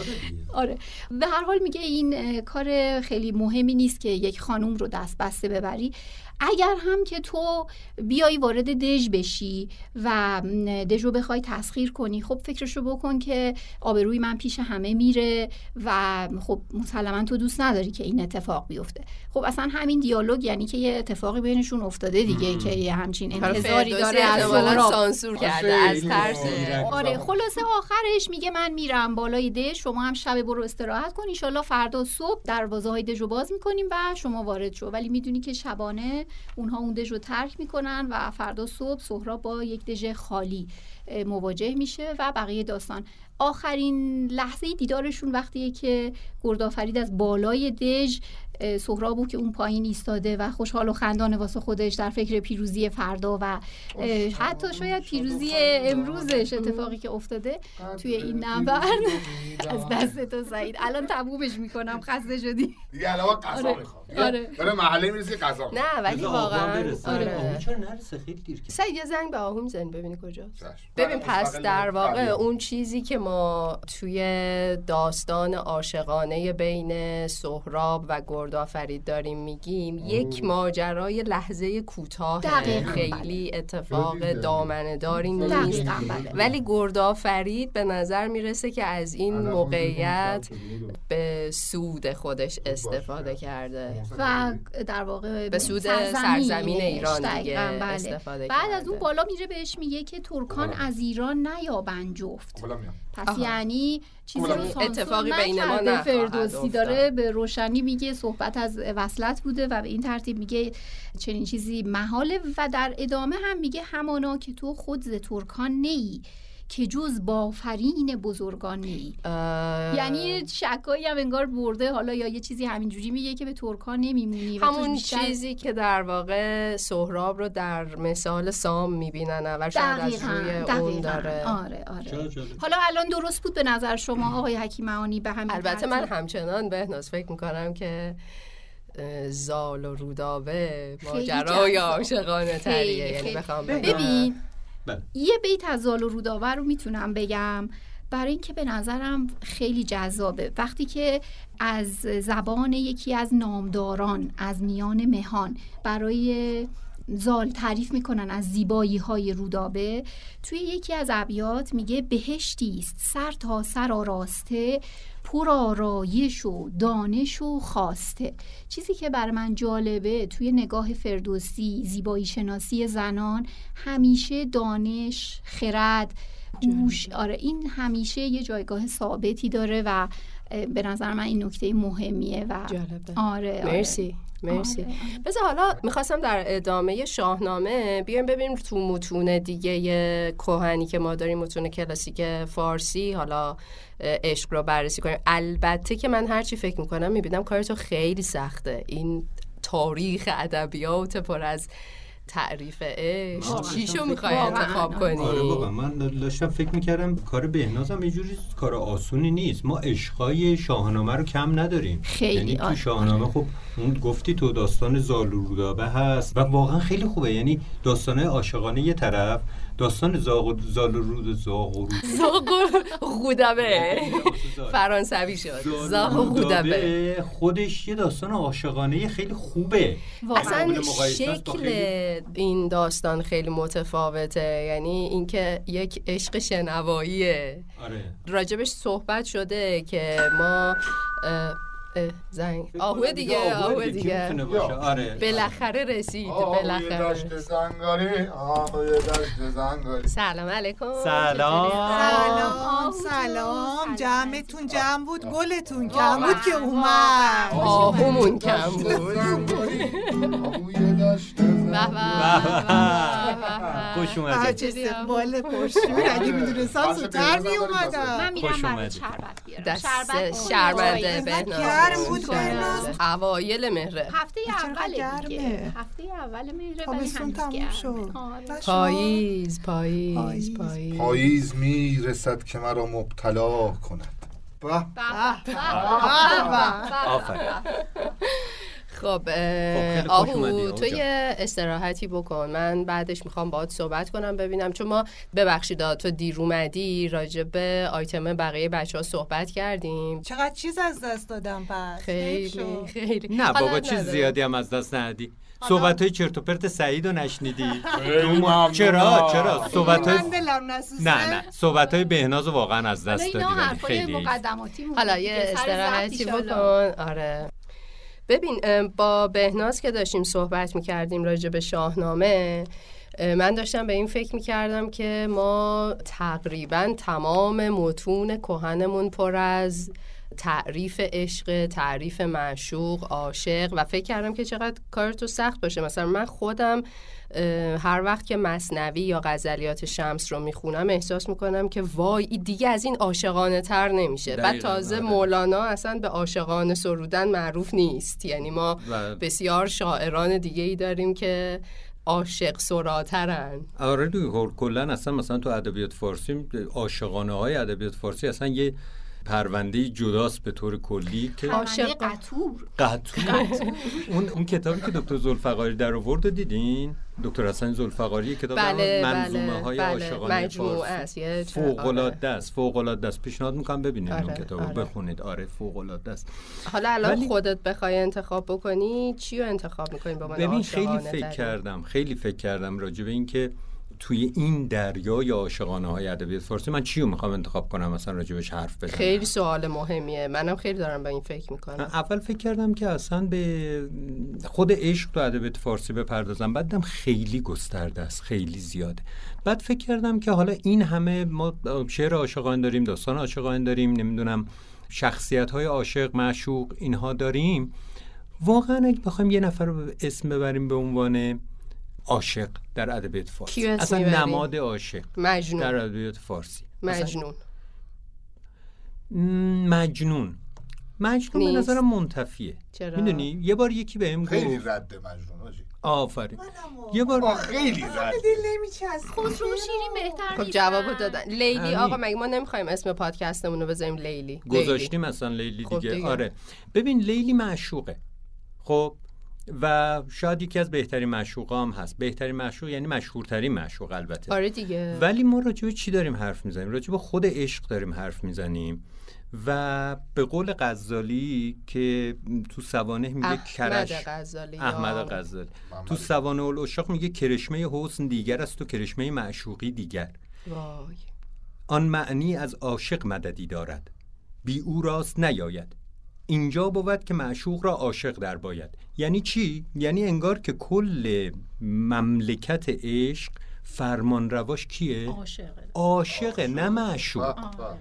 آره. به هر حال میگه این کار خیلی مهمی نیست که یک خانوم رو دست بسته ببری. اگر هم که تو بیای وارد دژ بشی و دژ رو بخوای تسخیر کنی خب فکرشو بکن که آبروی من پیش همه میره و خب مسلما تو دوست نداری که این اتفاق بیفته. خب اصلا همین دیالوگ یعنی که یه اتفاقی بینشون افتاده دیگه که یه همچین انتظاری داره از سهراب سانسور کرده از ترس. زیرک. آره خلاصه آخرش میگه من میرم بالای دژ شما هم شب برو استراحت کن انشالله فردا صبح دروازه های دژ رو باز می‌کنیم و شما وارد شو. ولی می‌دونی که شبانه اونها اون دژ رو ترک می‌کنن و فردا صبح سهراب با یک دژ خالی مواجه میشه و بقیه داستان. آخرین لحظه دیدارشون وقتیه که گردآفرید از بالای دژ سهرابو که اون پایین ایستاده و خوشحال و خندانه واسه خودش در فکر پیروزی فردا و حتی شاید پیروزی امروزش اتفاقی که افتاده توی این نبرد از دست تو سعید الان تمومش می‌کنم خسته شدی دیگه علاوه قضا آره. می‌خوام آره. برای محله می‌رسی قضا نه ولی واقعا. آره. چرا نرسه خیلی دیر کرد. سعید یه زنگ به آهو می‌زنی ببینی کجاست چشم. ببین بله، پس در واقع بله. اون چیزی که ما توی داستان عاشقانه بین سهراب و گردآفرید داریم میگیم یک ماجرای لحظه کوتاه خیلی اتفاق خیلی دامنه داری نیست. دقیقاً. بله. ولی گردآفرید به نظر می‌رسه که از این موقعیت به سود خودش استفاده کرده. و در واقع به سود سرزمین ایران دیگه بله. استفاده بعد از. اون بالا میره بهش میگه که ترکان از ایران نیابن جفت. میام. پس آها. یعنی چیزی سانسور اتفاقی بین ما. نخواهد فردوسی. داره به روشنی میگه صحبت از وصلت بوده و به این ترتیب میگه چنین چیزی محاله و در ادامه هم میگه همانا که تو خود ز ترکان نیی که جز بافرین بزرگان اه، یعنی شکایی هم انگار برده حالا یا یه چیزی همینجوری میگه که به ترکان نمیمونی و توش همون بیشتر- چیزی که در واقع سهراب رو در مثال سام می‌بینن و شاید از دقیقاً روی اون داره آره آره؟ حالا الان درست بود به نظر شما آقای حکیم معانی به همین البته من؟ همچنان بهناز فکر می‌کنم که زال و رودابه ماجرای. عاشقانه تریه یعنی. بخوام بگم ببین بله. یه بیت از زال و رودابه رو می‌تونم بگم برای اینکه به نظرم خیلی جذابه وقتی که از زبان یکی از نامداران از میان مهان برای زال تعریف می‌کنن از زیبایی های رودابه توی یکی از ابیات میگه بهشتی است سر تا سر آراسته پر آرایش و دانش و خواسته. چیزی که بر من جالبه توی نگاه فردوسی زیبایی شناسی زنان همیشه دانش خرد هوش آره این همیشه یه جایگاه ثابتی داره و به نظر من این نکته مهمیه و جالبه. آره, آره. مرسی. مرسی. آره، بذار حالا می‌خواستم در ادامه شاهنامه بیایم ببینیم تو متون دیگه کهنی که ما داریم متون کلاسیک فارسی حالا عشق رو بررسی کنیم. البته که من هرچی فکر می‌کنم می‌بینم کار تو خیلی سخته. این تاریخ ادبیات پر از تعریف عشق. چیشو می‌خوای. انتخاب کنی آره واقعا من داشتم فکر می‌کردم کار بهنازم یه جوری کار آسونی نیست ما عشقای شاهنامه رو کم نداریم خیلی، یعنی تو آره. شاهنامه خب اون گفتی تو داستان زال و رودابه هست و واقعا خیلی خوبه یعنی داستانه عاشقانه یه طرف داستان زاغ و زال و رود زاغ و رود. زاغ و غودبه فرانسوی شد. غودبه خودش یه داستان عاشقانه خیلی خوبه. اصلا شکل این داستان خیلی متفاوته. یعنی اینکه یک عشق شنواییه. آره. راجبش صحبت شده که ما زنگ. آهوه دیگه آهوه دیگه. آره. بالاخره رسید آهوی بالاخره دشت زنگاری آهوی دشت زنگاری. سلام علیکم. سلام. سلام سلام. جمعتون جمع بود گلتون کم بود که اومد. آهومون کم بود. آهوی دشت. خوش اومدید چه استقبال پرشور اگه می‌دونستم زودتر میومدم من میرم اومدی. شربت بیارم. شربت اینقدر بهناز گرم بود بهناز. اوایل مهره هفته اول دیگه. هفته اول مهره ولی تابستون هنوز تموم گرمه. شد. آره. پاییز پاییز پاییز. پاییز پاییز می‌رسد که مرا مبتلا کند به به به آفرین خب اومدی، آهو تو. یه استراحتی بکن. من بعدش می‌خوام باهات صحبت کنم ببینم. چون ما ببخشید تو دیر اومدی راجع به آیتم بقیه بچه ها صحبت کردیم. چقدر چیز از دست دادم پس؟ خیلی. خیلی. نه بابا چیز. زیادی هم از دست ندی صحبت های چرت و پرت سعید رو نشنیدی. چرا چرا؟ صحبت های نه نه. صحبت های بهناز واقعا از دست دادی خیلی. حالا. یه استراحتی. بکن. آره. ببین با بهناز که داشتیم صحبت می‌کردیم راجع به شاهنامه اه، من داشتم به این فکر می‌کردم که ما تقریبا تمام متون کهنمون پر از تعریف عشق تعریف معشوق عاشق و فکر کردم که چقدر کار تو سخت باشه. مثلا من خودم هر وقت که مصنوی یا غزلیات شمس رو می‌خونم احساس می‌کنم که وای دیگه از این عاشقانه تر نمیشه. بعد تازه آره. مولانا اصلا به عاشقانه سرودن معروف نیست. یعنی ما و- بسیار شاعران دیگه ای داریم که عاشق سراترن. آره دیگه کل- کلا اصلا مثلا تو ادبیات فارسی عاشقانه های ادبیات فارسی اصلا یه پرونده جداست به طور کلی که عاشق. قطور قطور اون اون کتابی که دکتر زلفقاری در آورد دیدین دکتر حسن زلفقاری کتاب بله منظومه بله های بله عاشقانه چند- فوق آره. العاده است فوق العاده است پیشنهاد می‌کنم ببینید اون آره، کتاب رو آره. بخونید آره فوق العاده است حالا الان ولی- خودت بخوای انتخاب بکنی چی رو انتخاب می‌کنی به عنوان ببین خیلی فکر؟ کردم خیلی فکر کردم راجع به اینکه توی این دریای عاشقانه های ادبیات فارسی من چی رو می‌خوام انتخاب کنم مثلا راجبش حرف بزنم؟ خیلی سوال مهمیه. منم خیلی دارم به این فکر می‌کنم. اول فکر کردم که اصلا به خود عشق تو ادبیات فارسی بپردازم. بعدم خیلی گسترده است خیلی زیاده. بعد فکر کردم که حالا این همه ما شعر عاشقانه داریم داستان عاشقانه داریم نمی‌دونم شخصیت های عاشق معشوق اینها داریم. واقعا اگه بخوایم یه نفر رو اسم ببریم به عنوان عاشق در ادبیات فارسی اصلا می‌بری؟ نماد عاشق در مجنون ادبیات فارسی مجنون مجنون مجنون به. نظرم منتفیه چرا؟ می‌دونی یه بار یکی بهم خیلی گفت رد مجنون. آفرین یه بار خیلی رد دل نمیچسب خسرو و شیرین بهتر خب؟ جوابو دادن لیلی همین. آقا مگه ما نمی‌خوایم اسم پادکستمون رو بذاریم لیلی لیلی. گذاشتیم اصلا لیلی خب دیگه. دیگه. آره ببین لیلی معشوقه خب و شاید یکی از بهترین معشوقا هم هست. بهترین معشوق یعنی مشهورترین معشوق البته. آره دیگه. ولی ما راجع به چی داریم حرف می‌زنیم؟ راجع به خود عشق داریم حرف می‌زنیم. و به قول غزالی که تو سوانه میگه احمد کرش غزالی احمد غزالی. تو سوانه الاشاق میگه کرشمه حسن دیگر است و کرشمه معشوقی دیگر. وای. آن معنی از عاشق مددی دارد. بی او راست نیاید. اینجا بود که معشوق را عاشق در باید یعنی چی؟ یعنی انگار که کل مملکت عشق فرمان رواش کیه؟ عاشقه عاشقه نه معشوق آره.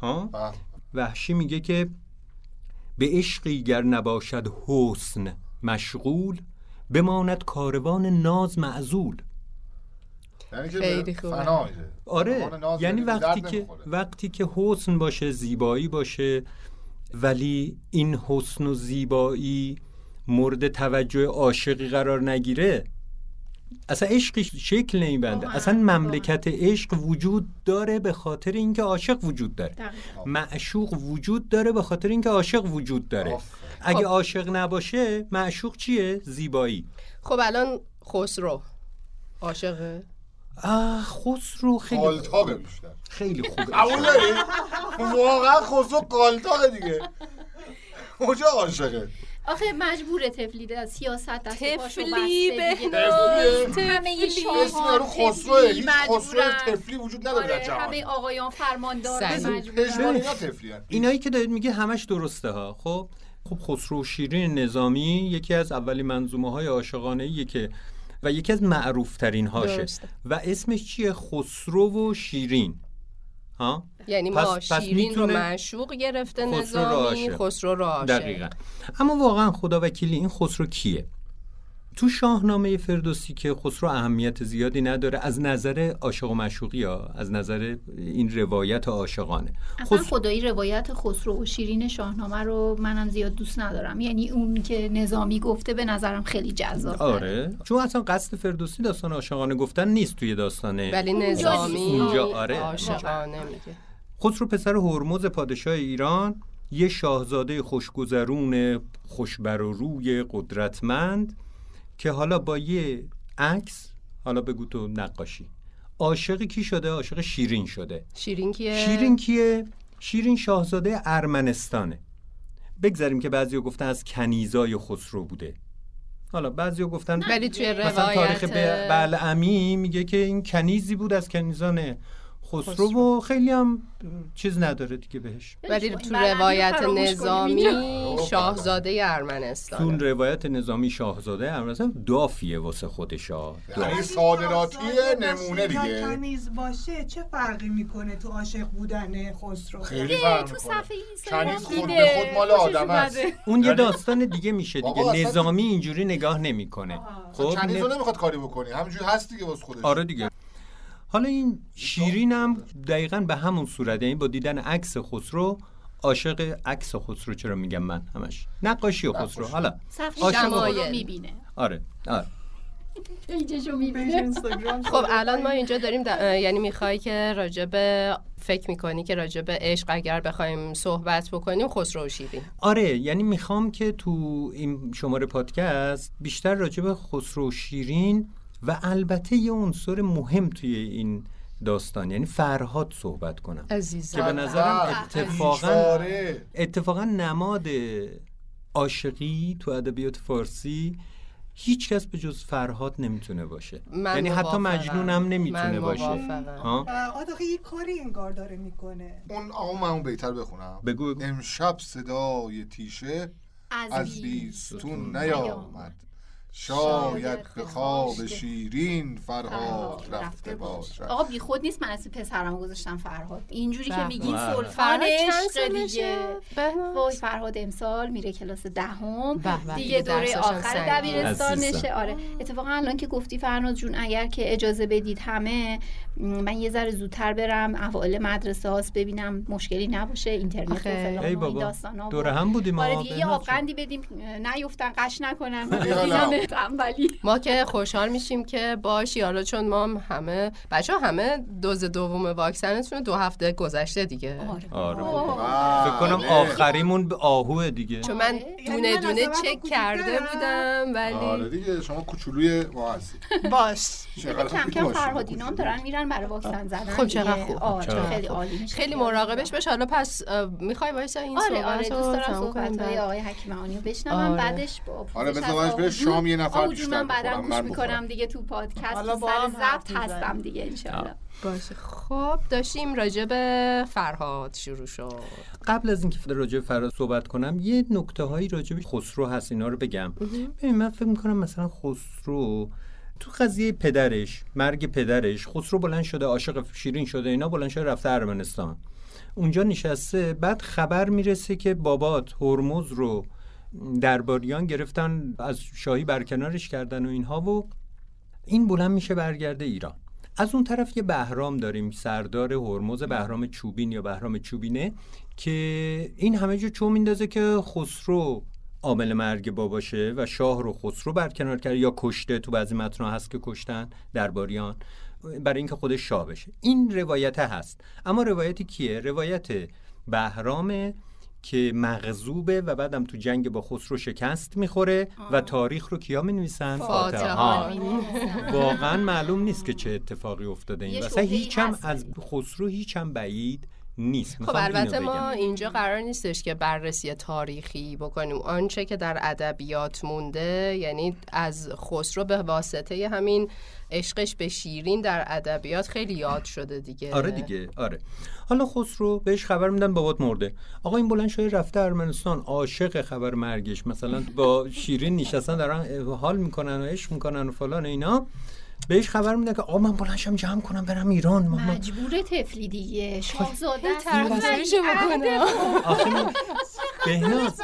ها؟ وحشی میگه که به عشقی گر نباشد حسن مشغول بماند کاروان ناز معزول یعنی خیلی به خوبه. آره یعنی یعنی وقتی که. وقتی که حسن باشه زیبایی باشه ولی این حسن و زیبایی مورد توجه عاشقی قرار نگیره. اصلا عشقی شکل نمیبنده. اصلا مملکت عشق وجود داره به خاطر اینکه عاشق وجود داره. معشوق وجود داره به خاطر اینکه عاشق وجود داره. اگه خب. عاشق نباشه معشوق چیه؟ زیبایی. خب الان خسرو عاشقه؟ خسرو خیلی قالتاقه خوبه. بیشتر خیلی خوبه قبول داری؟ واقعا خسرو قالتاقه دیگه کجا عاشقه آخه مجبوره تفلی از سیاست دست تفلی. بهناز همه خسروه تفلی هیچ خسرو. تفلی وجود نداره در آره جهان همه آقایان فرماندار. مجبورن اینا تفلی. اینایی که دارید میگه همش درسته ها خب خب خسرو شیرین نظامی یکی از اولین منظومه های عاشقانه که و یکی از معروف ترین هاشه درسته. و اسمش چیه؟ خسرو و شیرین. ها؟ یعنی ما پس- پس شیرین رو معشوق گرفته نظامی. خسرو رو عاشق دقیقا. اما واقعا خدا وکیلی این خسرو کیه؟ تو شاهنامه فردوسی که خسرو اهمیت زیادی نداره از نظر عاشق و معشوقی ها از نظر این روایت عاشقانه. اصلا خسرو- خدایی روایت خسرو و شیرین شاهنامه رو منم زیاد دوست ندارم. یعنی اون که نظامی گفته به نظرم خیلی جذاب آره. چون اصلا قصد فردوسی داستان عاشقانه گفتن نیست توی داستانه ولی نظامی. اونجا آره. عاشقانه میگه. خسرو پسر هرمز پادشاه ایران یه شاهزاده خوشگذرون خوشبر و روی قدرتمند که حالا با یه عکس حالا بگو تو نقاشی عاشق کی شده؟ عاشق شیرین شده. شیرین کیه؟ شیرین کیه؟ شیرین شاهزاده ارمنستانه. بگذاریم که بعضیا گفتن از کنیزای خسرو بوده. حالا بعضیا گفتن ولی توی مثلا تاریخ روایت بلعمی میگه که این کنیزی بود از کنیزان خسرو و خیلی هم چیز نداره دیگه بهش. ولی این تو رو روایت نظامی. شاهزاده تو ارمنستان روایت نظامی شاهزاده ارمنستان دافیه واسه خودشا یعنی صادراتی نمونه دیگه. کنیز باشه چه فرقی می‌کنه تو عاشق بودن خسرو؟ خیلی فرق تو می‌کنه. صفحه کنیز خود. به خود مال آدم است. اون یه داستان دیگه میشه دیگه. نظامی اینجوری نگاه نمی‌کنه. خب کنیز رو نمی‌خواد کاری بکنی. همینجوری هست دیگه واسه خودش. آره دیگه. حالا این شیرین هم دقیقا به همون صورت یعنی با دیدن عکس خسرو عاشق عکس خسرو چرا میگم من همش؟ نقاشی خسرو حالا عاشق. می‌بینه. آره آره. پیجشو می‌بینه. خب الان ما اینجا داریم د- اه، یعنی می‌خوای که راجب فکر می‌کنی که راجب عشق اگر بخوایم صحبت بکنیم خسرو و شیرین. آره یعنی می‌خوام که تو این شماره پادکست بیشتر راجع به خسرو و شیرین و البته یه عنصر مهم توی این داستان یعنی فرهاد صحبت کنم. عزیزم. که به نظرم بله. اتفاقا بیچاره. اتفاقا نماد عاشقی تو ادبیات فارسی هیچ کس به جز فرهاد نمی‌تونه باشه. من یعنی حتی. مجنون هم نمی‌تونه باشه. آداقه یه کاری انگار داره می‌کنه. اون آقا من اون بیتر بخونم. بگو. بگو. امشب صدای تیشه از بیستون نیامد. شاید به خواب شیرین فرهاد رفته باشد آقا بی خود نیست من اسم پسرم گذاشتم فرهاد اینجوری که. میگین. سلطان فرهاد چند عشق دیگه؟ وای فرهاد امسال میره کلاس دهم دیگه دوره آخر. دبیرستانشه. آره اتفاقا الان که گفتی فرناز جون اگر که اجازه بدید همه من یه ذره زودتر برم اوایل مدرسه هاست ببینم مشکلی نباشه اینترنت و. فلان داستانا دوره هم بودیم آره آقا، دیگه یه. آبقندی بدیم نیفتن قش نکنن تنبلی ما که خوشحال میشیم که باشی حالا چون ما هم همه بچه همه دوز دوم واکسنتون دو هفته گذشته دیگه آره آره. بله. فکر کنم آخریمون به آهوه دیگه چون من آره. دونه یعنی دونه چک. کرده بودم آره ولی دیگه شما کوچولوی ما هستی باش کم کم باشی. فرهادینا هم دارن میرن برای واکسن زدن خب چقدر. خوب. آره خیلی. عالی میشه خیلی مراقبش باش حالا پس می‌خوای وایسا این آره صحبت آره دوست دارم صحبت های؟ آقای حکیمانی رو بشنوم آره. بعدش با آره، بذار آبجو- شام یه نفر بیشتر من بعدم گوش می‌کنم. دیگه تو پادکست حالا تو با سر ضبط هستم. دیگه انشالله. باشه. خب داشتیم راجع به فرهاد شروع شد. قبل از اینکه راجع به فراد صحبت کنم یه نکته هایی راجع به خسرو هست اینا رو بگم. ببین من فکر می‌کنم مثلا خسرو تو قضیه پدرش مرگ پدرش خسرو بلند شده عاشق شیرین شده اینا بلند شده رفته ارمنستان. اونجا نشسته بعد خبر می‌رسه که بابات هرمز رو درباریان گرفتن از شاهی برکنارش کردن و اینها و این بلند میشه برگرده ایران. از اون طرف یه بهرام داریم سردار هرمز بهرام چوبین یا بهرام چوبینه که این همه جو چون میندازه که خسرو عامل مرگ باباشه و شاه رو خسرو برکنار کرده یا کشته تو بعضی متنها هست که کشتن درباریان برای اینکه خودش شاه بشه. این روایت هست. اما روایتی کیه؟ روایت بهرامه که مغزوبه و بعدم تو جنگ با خسرو شکست می‌خوره و تاریخ رو کیا می‌نویسن فاتحان. واقعا معلوم نیست که چه اتفاقی افتاده این واسه شبهه‌ای هیچ هم هست. از خسرو هیچ هم بعید نیست. خب البته ما. اینجا قرار نیستش که بررسی تاریخی بکنیم. آنچه که در ادبیات مونده یعنی از خسرو به واسطه همین عشقش به شیرین در ادبیات خیلی یاد شده دیگه. آره دیگه آره. حالا خسرو بهش خبر میدن بابات مرده. آقا این بلند شده رفته ارمنستان عاشق خبر مرگش. مثلا با شیرین نشستن دارن حال می‌کنن و عشق می‌کنن و فلان اینا. بهش خبر میدن که آقا من بلنشم جمع کنم برم ایران. من- مجبور تفلی دیگه. شاهزاده است. تصویرشو بکنه. آخه من- بهناز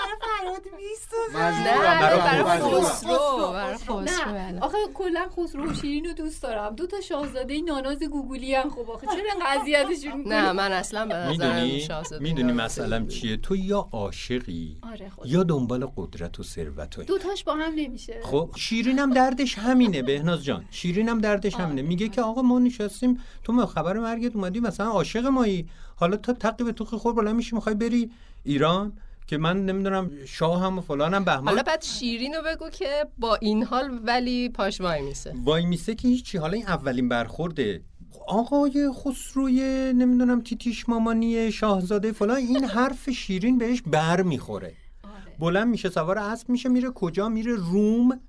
برای. خسرو. برای خسرو. نه. بله. آخه کلا خسرو و شیرین رو دوست دارم. دو تا شاهزاده ناناز گوگولی هم خب آخه چرا قضیتشون نه من اصلا به نظرم می‌دونی؟ شاهزاده می‌دونی مثلا. چیه؟ تو یا عاشقی آره. یا دنبال قدرت و ثروت دو تاش با هم نمیشه. خب شیرین هم دردش همینه بهناز جان. شیرین هم دردش همینه. میگه که آقا ما نشستیم تو ما خبر مرگت اومدی مثلا عاشق مایی. حالا تا تقی به تو خور بالا میشی می‌خوای بری ایران که من نمی‌دونم شاه هم و فلانم حالا بهمان بعد شیرین رو بگو که با این حال ولی پاش وای میسه. وای میسه که هیچی. حالا این اولین برخورده. آقای خسروی نمی‌دونم تیتیش مامانی شاهزاده فلان این حرف شیرین بهش بر می‌خوره. آره. بلند میشه سوار اسب میشه میره کجا؟ میره روم.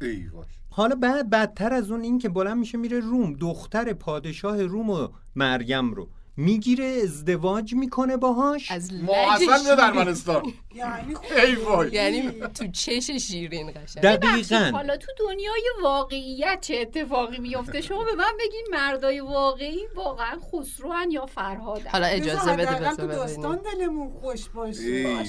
ای وای حالا بعد بدتر از اون این که بلند میشه میره روم. دختر پادشاه روم و مریم رو. می‌گیره ازدواج می‌کنه باهاش. از ما لج اصلا میاد شیرین. ارمنستان یعنی خب ای وای. یعنی تو چش شیرین قشنگ. دقیقا. حالا تو دنیای واقعیت چه اتفاقی میفته شما به من بگین مردای واقعی واقعا خسروان یا فرهادن. حالا اجازه بده بذار تو داستان دلمون خوش باشه.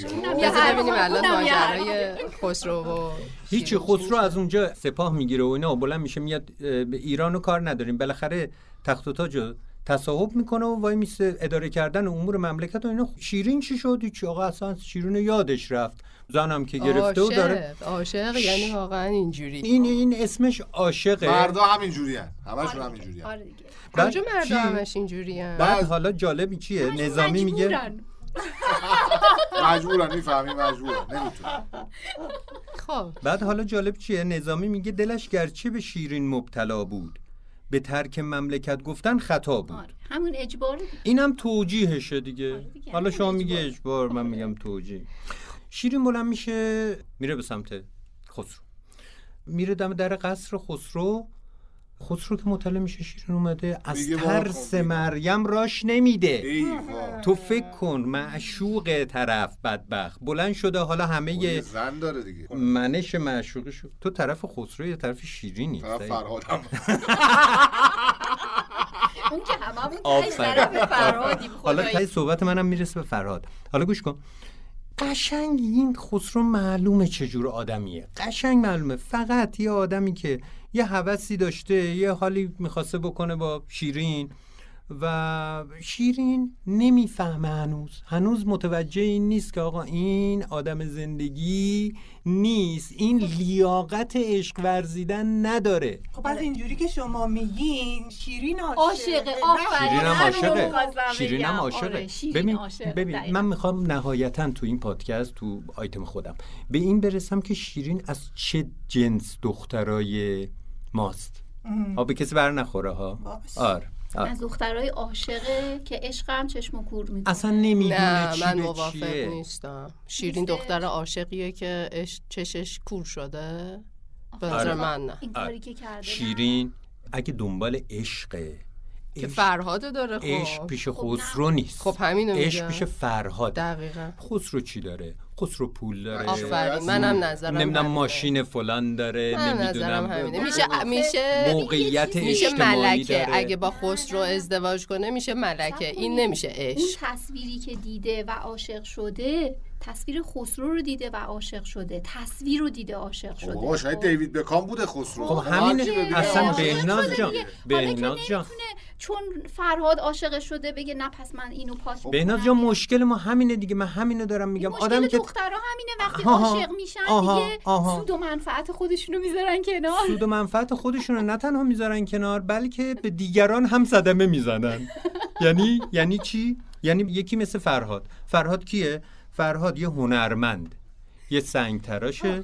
اونم. یه حرف. ببینیم الان یه ماجرای خسرو و هیچی چی خسرو از اونجا سپاه می‌گیره و اینا و بلند میشه میاد به ایران رو کار نداریم. بالاخره تخت و تاج تصاحب می‌کنه و وای میسه اداره کردن امور مملکت و اینا. شیرین چی شد؟ چی آقا اصلا شیرین یادش رفت. زنم که گرفته و داره عاشق عاشق یعنی واقعا اینجوری. این این اسمش عاشقه. مردا همینجوری هن. همشون همینجوری هن. آره دیگه. کجا چی؟ مردا همش اینجوری بعد حالا جالبی چیه؟ نظامی میگه مجبورن. مجبورن می‌فهمی مجبورن. نمی‌تونن. خب. بعد حالا جالب چیه؟ نظامی میگه دلش گرچه به شیرین مبتلا بود. به ترک مملکت گفتن خطا بود. آره همون اجباره دیگه. اینم توجیهشه دیگه. آره دیگه، حالا شما میگه اجبار. اجبار من میگم توجیه. شیرین بلند میشه میره به سمت خسرو. میره دم در قصر خسرو خسرو که مطلع میشه شیرین اومده از ترس کن، مریم راش نمیده. تو فکر کن معشوق طرف بدبخت. بلند شده حالا همه زن داره دیگه. منش معشوقی شد تو طرف خسرو یا طرف شیرینی. طرف؟ فرهاد هم اون که هممون طرف فرهادیم حالا. تای صحبت منم می‌رسه به فرهاد. حالا گوش کن. قشنگ این خسرو معلومه چجور آدمیه. قشنگ معلومه. فقط یه آدمی که یه هوسی داشته یه حالی می‌خواسته بکنه با شیرین و شیرین نمی‌فهمه هنوز. هنوز متوجه این نیست که آقا این آدم زندگی نیست. این لیاقت عشق ورزیدن نداره. خب از اینجوری که شما میگین شیرین عاشقه. شیرین هم همینو عاشقه. شیرین هم. عاشقه. آره، ببین. ببین. من می‌خوام نهایتا تو این پادکست تو آیتم خودم. به این برسم که شیرین از چه جنس دخترای ماست ها به کسی بر نخوره ها. آره آره. از دخترای عاشقه که عشق هم چشم و کور می‌کنه اصلا نمی‌دونه نه چی من موافق چیه. نیستم شیرین نیسته؟ دختر عاشقیه که اش- چشش کور شده به آره. نظر من نه این کاری که کرده نه. شیرین اگه دنبال عشقه که عشق- فرهاده داره عشق خب پیش خب. خسرو نیست خب همینو عشق پیش فرهاد دقیقا خسرو چی داره خسرو پول داره. آفرین منم نظرم نمی‌دونم. ماشین فلان داره نمی‌دونم. میشه میشه موقعیت میشه ملکه. داره. اگه با خسرو ازدواج کنه میشه ملکه. این نمیشه اون عشق تصویری که دیده و عاشق شده تصویر خسرو رو دیده و عاشق شده. تصویر رو دیده عاشق شده. بابا شاید خب. دیوید بکام بوده خسرو. خب همین اصلا بهناز جان. بهناز جان. چون فرهاد عاشق شده بگه نه پس من اینو پاک بهناز جان مشکل ما همینه دیگه. من همینو دارم میگم. مشکل آدم که دخترها همینه. وقتی آها، عاشق میشن آها، دیگه آها. سود و منفعت خودشونو می‌ذارن کنار. سود و منفعت خودشون رو نه تنها می‌ذارن کنار بلکه به دیگران هم صدمه می‌زنن. یعنی یعنی چی؟ یعنی یکی مثل فرهاد. فرهاد کیه؟ فرهاد یه هنرمند. یه سنگ تراشه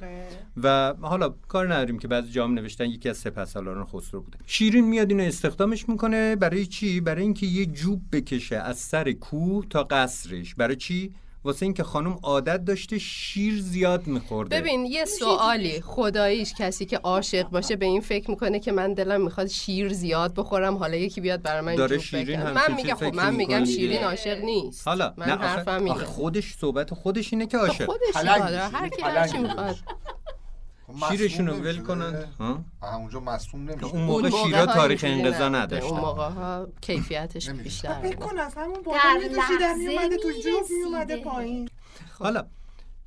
و حالا کار نداریم که بعضی جام نوشتن یکی از سپهسالاران خسرو بوده. شیرین میاد اینو استخدامش می‌کنه برای چی؟ برای اینکه یه جوب بکشه از سر کوه تا قصرش. برای چی؟ واسه اینکه خانم عادت داشته شیر زیاد میخورده. ببین یه سوالی. خداییش کسی که عاشق باشه به این فکر می‌کنه که من دلم می‌خواد شیر زیاد بخورم حالا یکی بیاد برای من داره شیرین بکنه. همچین من میگم خب من میگم شیرین. عاشق نیست. حالا من نه حرفم خودش صحبت خودش اینه که عاشق. خودش پلنگ می‌خواد. هر کی هر چی. می‌خواد. خب شیرشون رو ول کنن؟ همونجا مصوم نمیشه اون موقع شیرا تاریخ انقضا. نداشتن اون موقع ها کیفیتش. بیشتر فکر بوده. کن از همون میدوشی در میومده تو جوب میومده. پایین حالا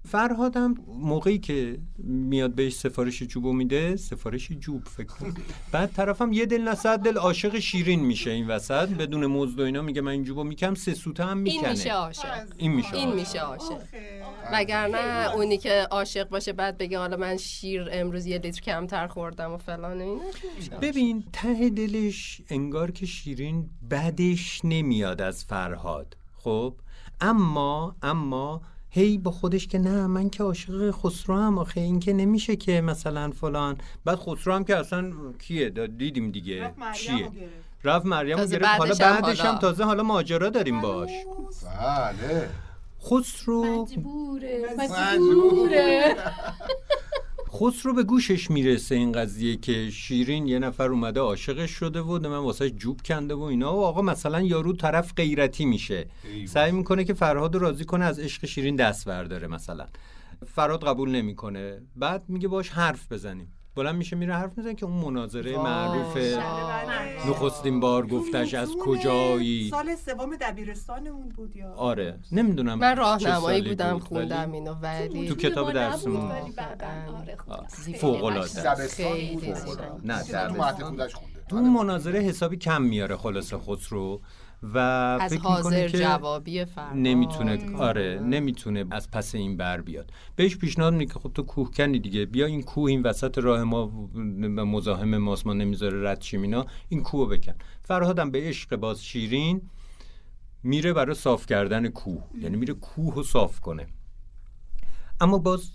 فرهادم موقعی که میاد بهش سفارش جوبو میده سفارش جوب فکر کن بعد طرفم یه دل نه صد دل عاشق شیرین میشه این وسط بدون مزد و اینا میگه من این جوبو میکم سه سوته هم این میشه می‌کنه عاشق این میشه این عاشق. میشه عاشق. وگرنه اونی که عاشق باشه بعد بگه حالا من شیر امروز یه لیتر کمتر خوردم و فلان و اینا ببین ته دلش انگار که شیرین بدش نمیاد از فرهاد خب؟ اما اما هی با خودش که نه من که عاشق خسرو هم آخه این که نمیشه که مثلا فلان. بعد خسرو هم که اصلا کیه؟ دیدیم دیگه. چیه. رفت مریم رو گرفت. حالا بعدش هم. تازه حالا ماجرا داریم باش. بله. خسرو. مجبوره. مجبوره. خسرو به گوشش می‌رسه این قضیه که شیرین یه نفر اومده عاشقش شده و من واسه جوب کنده و اینا. و آقا مثلا یارو طرف غیرتی میشه. سعی می‌کنه که فرهاد راضی کنه از عشق شیرین دست برداره مثلا. فرهاد قبول نمی‌کنه. بعد میگه باش حرف بزنیم. بلند میشه میره حرف می‌زنه که اون مناظره معروف نخستین بار گفتش از کجایی؟ سال سوم دبیرستانمون بود یا؟ آره نمی‌دونم من راهنمایی بودم بود، خوندم ولی اینو ولی تو کتاب درسمون آره بود. زیبا. نه تو خونده. اون مناظره حسابی کم میاره خلاصه خسرو و از فکر حاضر که جوابی فرهاد. نمی‌تونه آره. نمی‌تونه از پس این بر بیاد. بهش پیشنهاد میگه که خب تو کوه کنی دیگه بیا این کوه این وسط راه ما مزاحم ماست ما نمی‌ذاره رد شیم اینا این کوه رو بکن فرهادم به عشق باز شیرین میره برای صاف کردن کوه. یعنی میره کوه رو صاف کنه. اما باز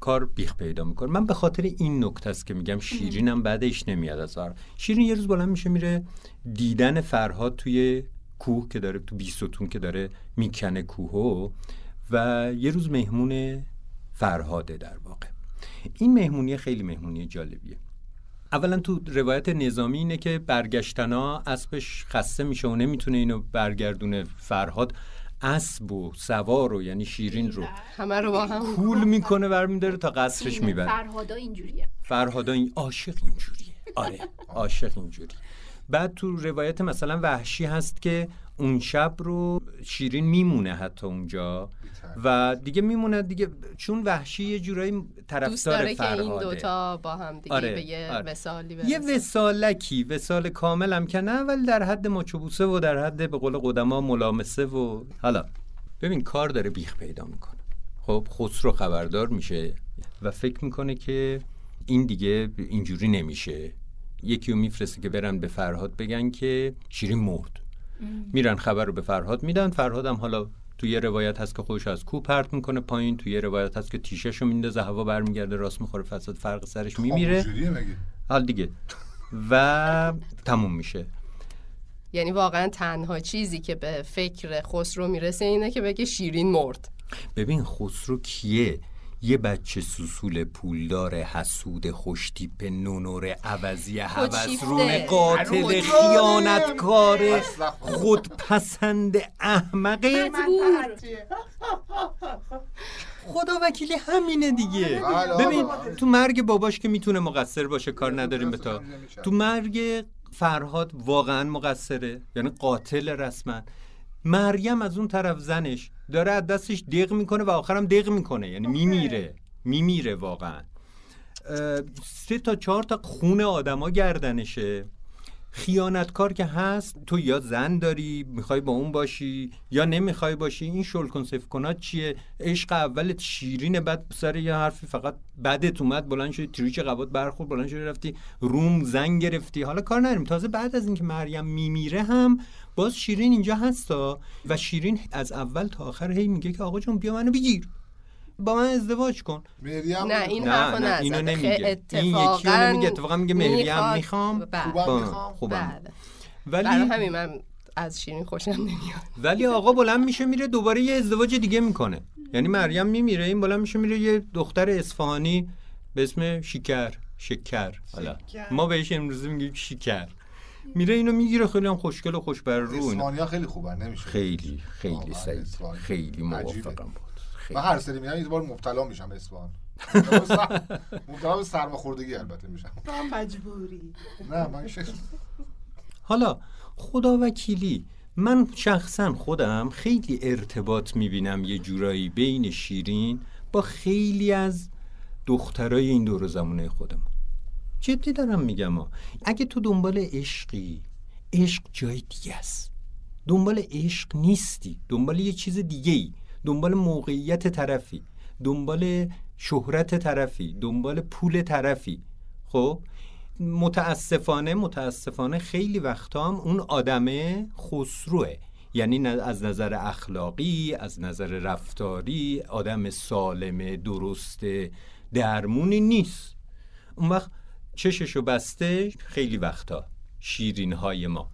کار بیخ پیدا می‌کنه. من به خاطر این نکته است که میگم شیرینم بعدش نمیاد از فرهاد شیرین یه روز بلند میشه میره دیدن فرهاد توی کوه که داره تو بیستون که داره می‌کنه کوهو و یه روز مهمون فرهاده در واقع. این مهمونی خیلی مهمونی جالبیه. اولا تو روایت نظامی اینه که برگشتنا اسبش خسته میشه و نمی‌تونه اینو برگردونه. فرهاد اسب و سوار و یعنی شیرین رو همه رو با هم کول می‌کنه برمیداره تا قصرش می‌بره. فرهادا اینجوریه. فرهادا این عاشق اینجوریه. آره عاشق اینجوری بعد تو روایت مثلا وحشی هست که اون شب رو شیرین میمونه حتی اونجا. و دیگه میمونه دیگه چون وحشی یه جورایی دوست طرفدار داره که این فرهاده. دوتا با هم دیگه آره، به یه آره. وسالی یه. وسالکی وسال کامل هم که نه ولی در حد ماچوبوسه و در حد به قول قدما ملامسه و حالا ببین کار داره بیخ پیدا می‌کنه. خب خسرو خبردار میشه و فکر می‌کنه که این دیگه اینجوری نمیشه. یکی رو میفرسته که برن به فرهاد بگن که شیرین مرد. میرن خبر رو به فرهاد میدن. فرهاد هم حالا تو یه روایت هست که خودش از کو پرت می‌کنه پایین. تو یه روایت هست که تیشش رو میندازه هوا برمیگرده راست می‌خوره فساد فرق سرش میمیره. حال دیگه. و تموم میشه. یعنی واقعا تنها چیزی که به فکر خسرو می‌رسه اینه که بگه شیرین مرد. ببین خسرو کیه؟ یه بچه سوسول پولدار حسود خوشتیپ نونور عوضی. هوسرون قاتل. خیانتکار خودپسند احمقه خدا وکیلی همینه دیگه. بله، ببین. تو مرگ باباش که می‌تونه مقصر باشه کار نداریم به تا. تو مرگ فرهاد واقعا مقصره یعنی قاتل رسما. مریم از اون طرف زنش داره از دستش دق می‌کنه و آخرم دق می‌کنه. یعنی میمیره. میمیره واقعا. سه تا چهار تا خون آدما گردنشه. خیانتکار که هست تو یا زن داری می‌خوای با اون باشی یا نمی‌خوای باشی این شلکن سفکنات چیه؟ عشق اولت شیرینه بعد سر یه حرفی فقط بدت اومد بلند شدی تریچ قبات برخورد بلند شدی رفتی روم زن گرفتی. حالا کار نداریم. تازه بعد از اینکه مریم میمیره هم باز شیرین اینجا هستا و شیرین از اول تا آخر هی میگه که آقا جون بیا منو بگیر با من ازدواج کن مریم نه این نه، نه، نزده اینو نمیگه. این یکی رو نمیگه. اتفاقاً میگه مریم می‌خوام. بله. خوبم می‌خوام خوبم بله. ولی برای همین من از شیرین خوشم نمیاد ولی آقا بلند میشه میره دوباره یه ازدواج دیگه می‌کنه یعنی مریم میمیره این بلند میشه میره یه دختر اصفهانی به اسم شکر شکر حالا. ما بهش امروزه میگیم شکر میره اینو می‌گیره خیلی هم خوشگل و خوش بر رو. اسپانیا خیلی خوبن نمیشه. خیلی خیلی سعید. خیلی. موافقم بود. خیلی. من هر سری میرم یه بار مبتلا میشم به سر- مبتلا به سرماخوردگی البته میشم. تو هم مجبوری. نه من حالا خدا وکیلی من شخصا خودم خیلی ارتباط می‌بینم یه جورایی بین شیرین با خیلی از دخترای این دور و زمونه خودم. جدی دارم میگم ها. اگه تو دنبال عشقی عشق جای دیگه است. دنبال عشق نیستی. دنبال یه چیز دیگه ای دنبال موقعیت طرفی. دنبال شهرت طرفی. دنبال پول طرفی. خب؟ متاسفانه متاسفانه خیلی وقتا هم اون آدمه خسروه. یعنی از نظر اخلاقی از نظر رفتاری آدم سالم درست درمونی نیست. اون وقت چششو بسته خیلی وقتا شیرین های ما.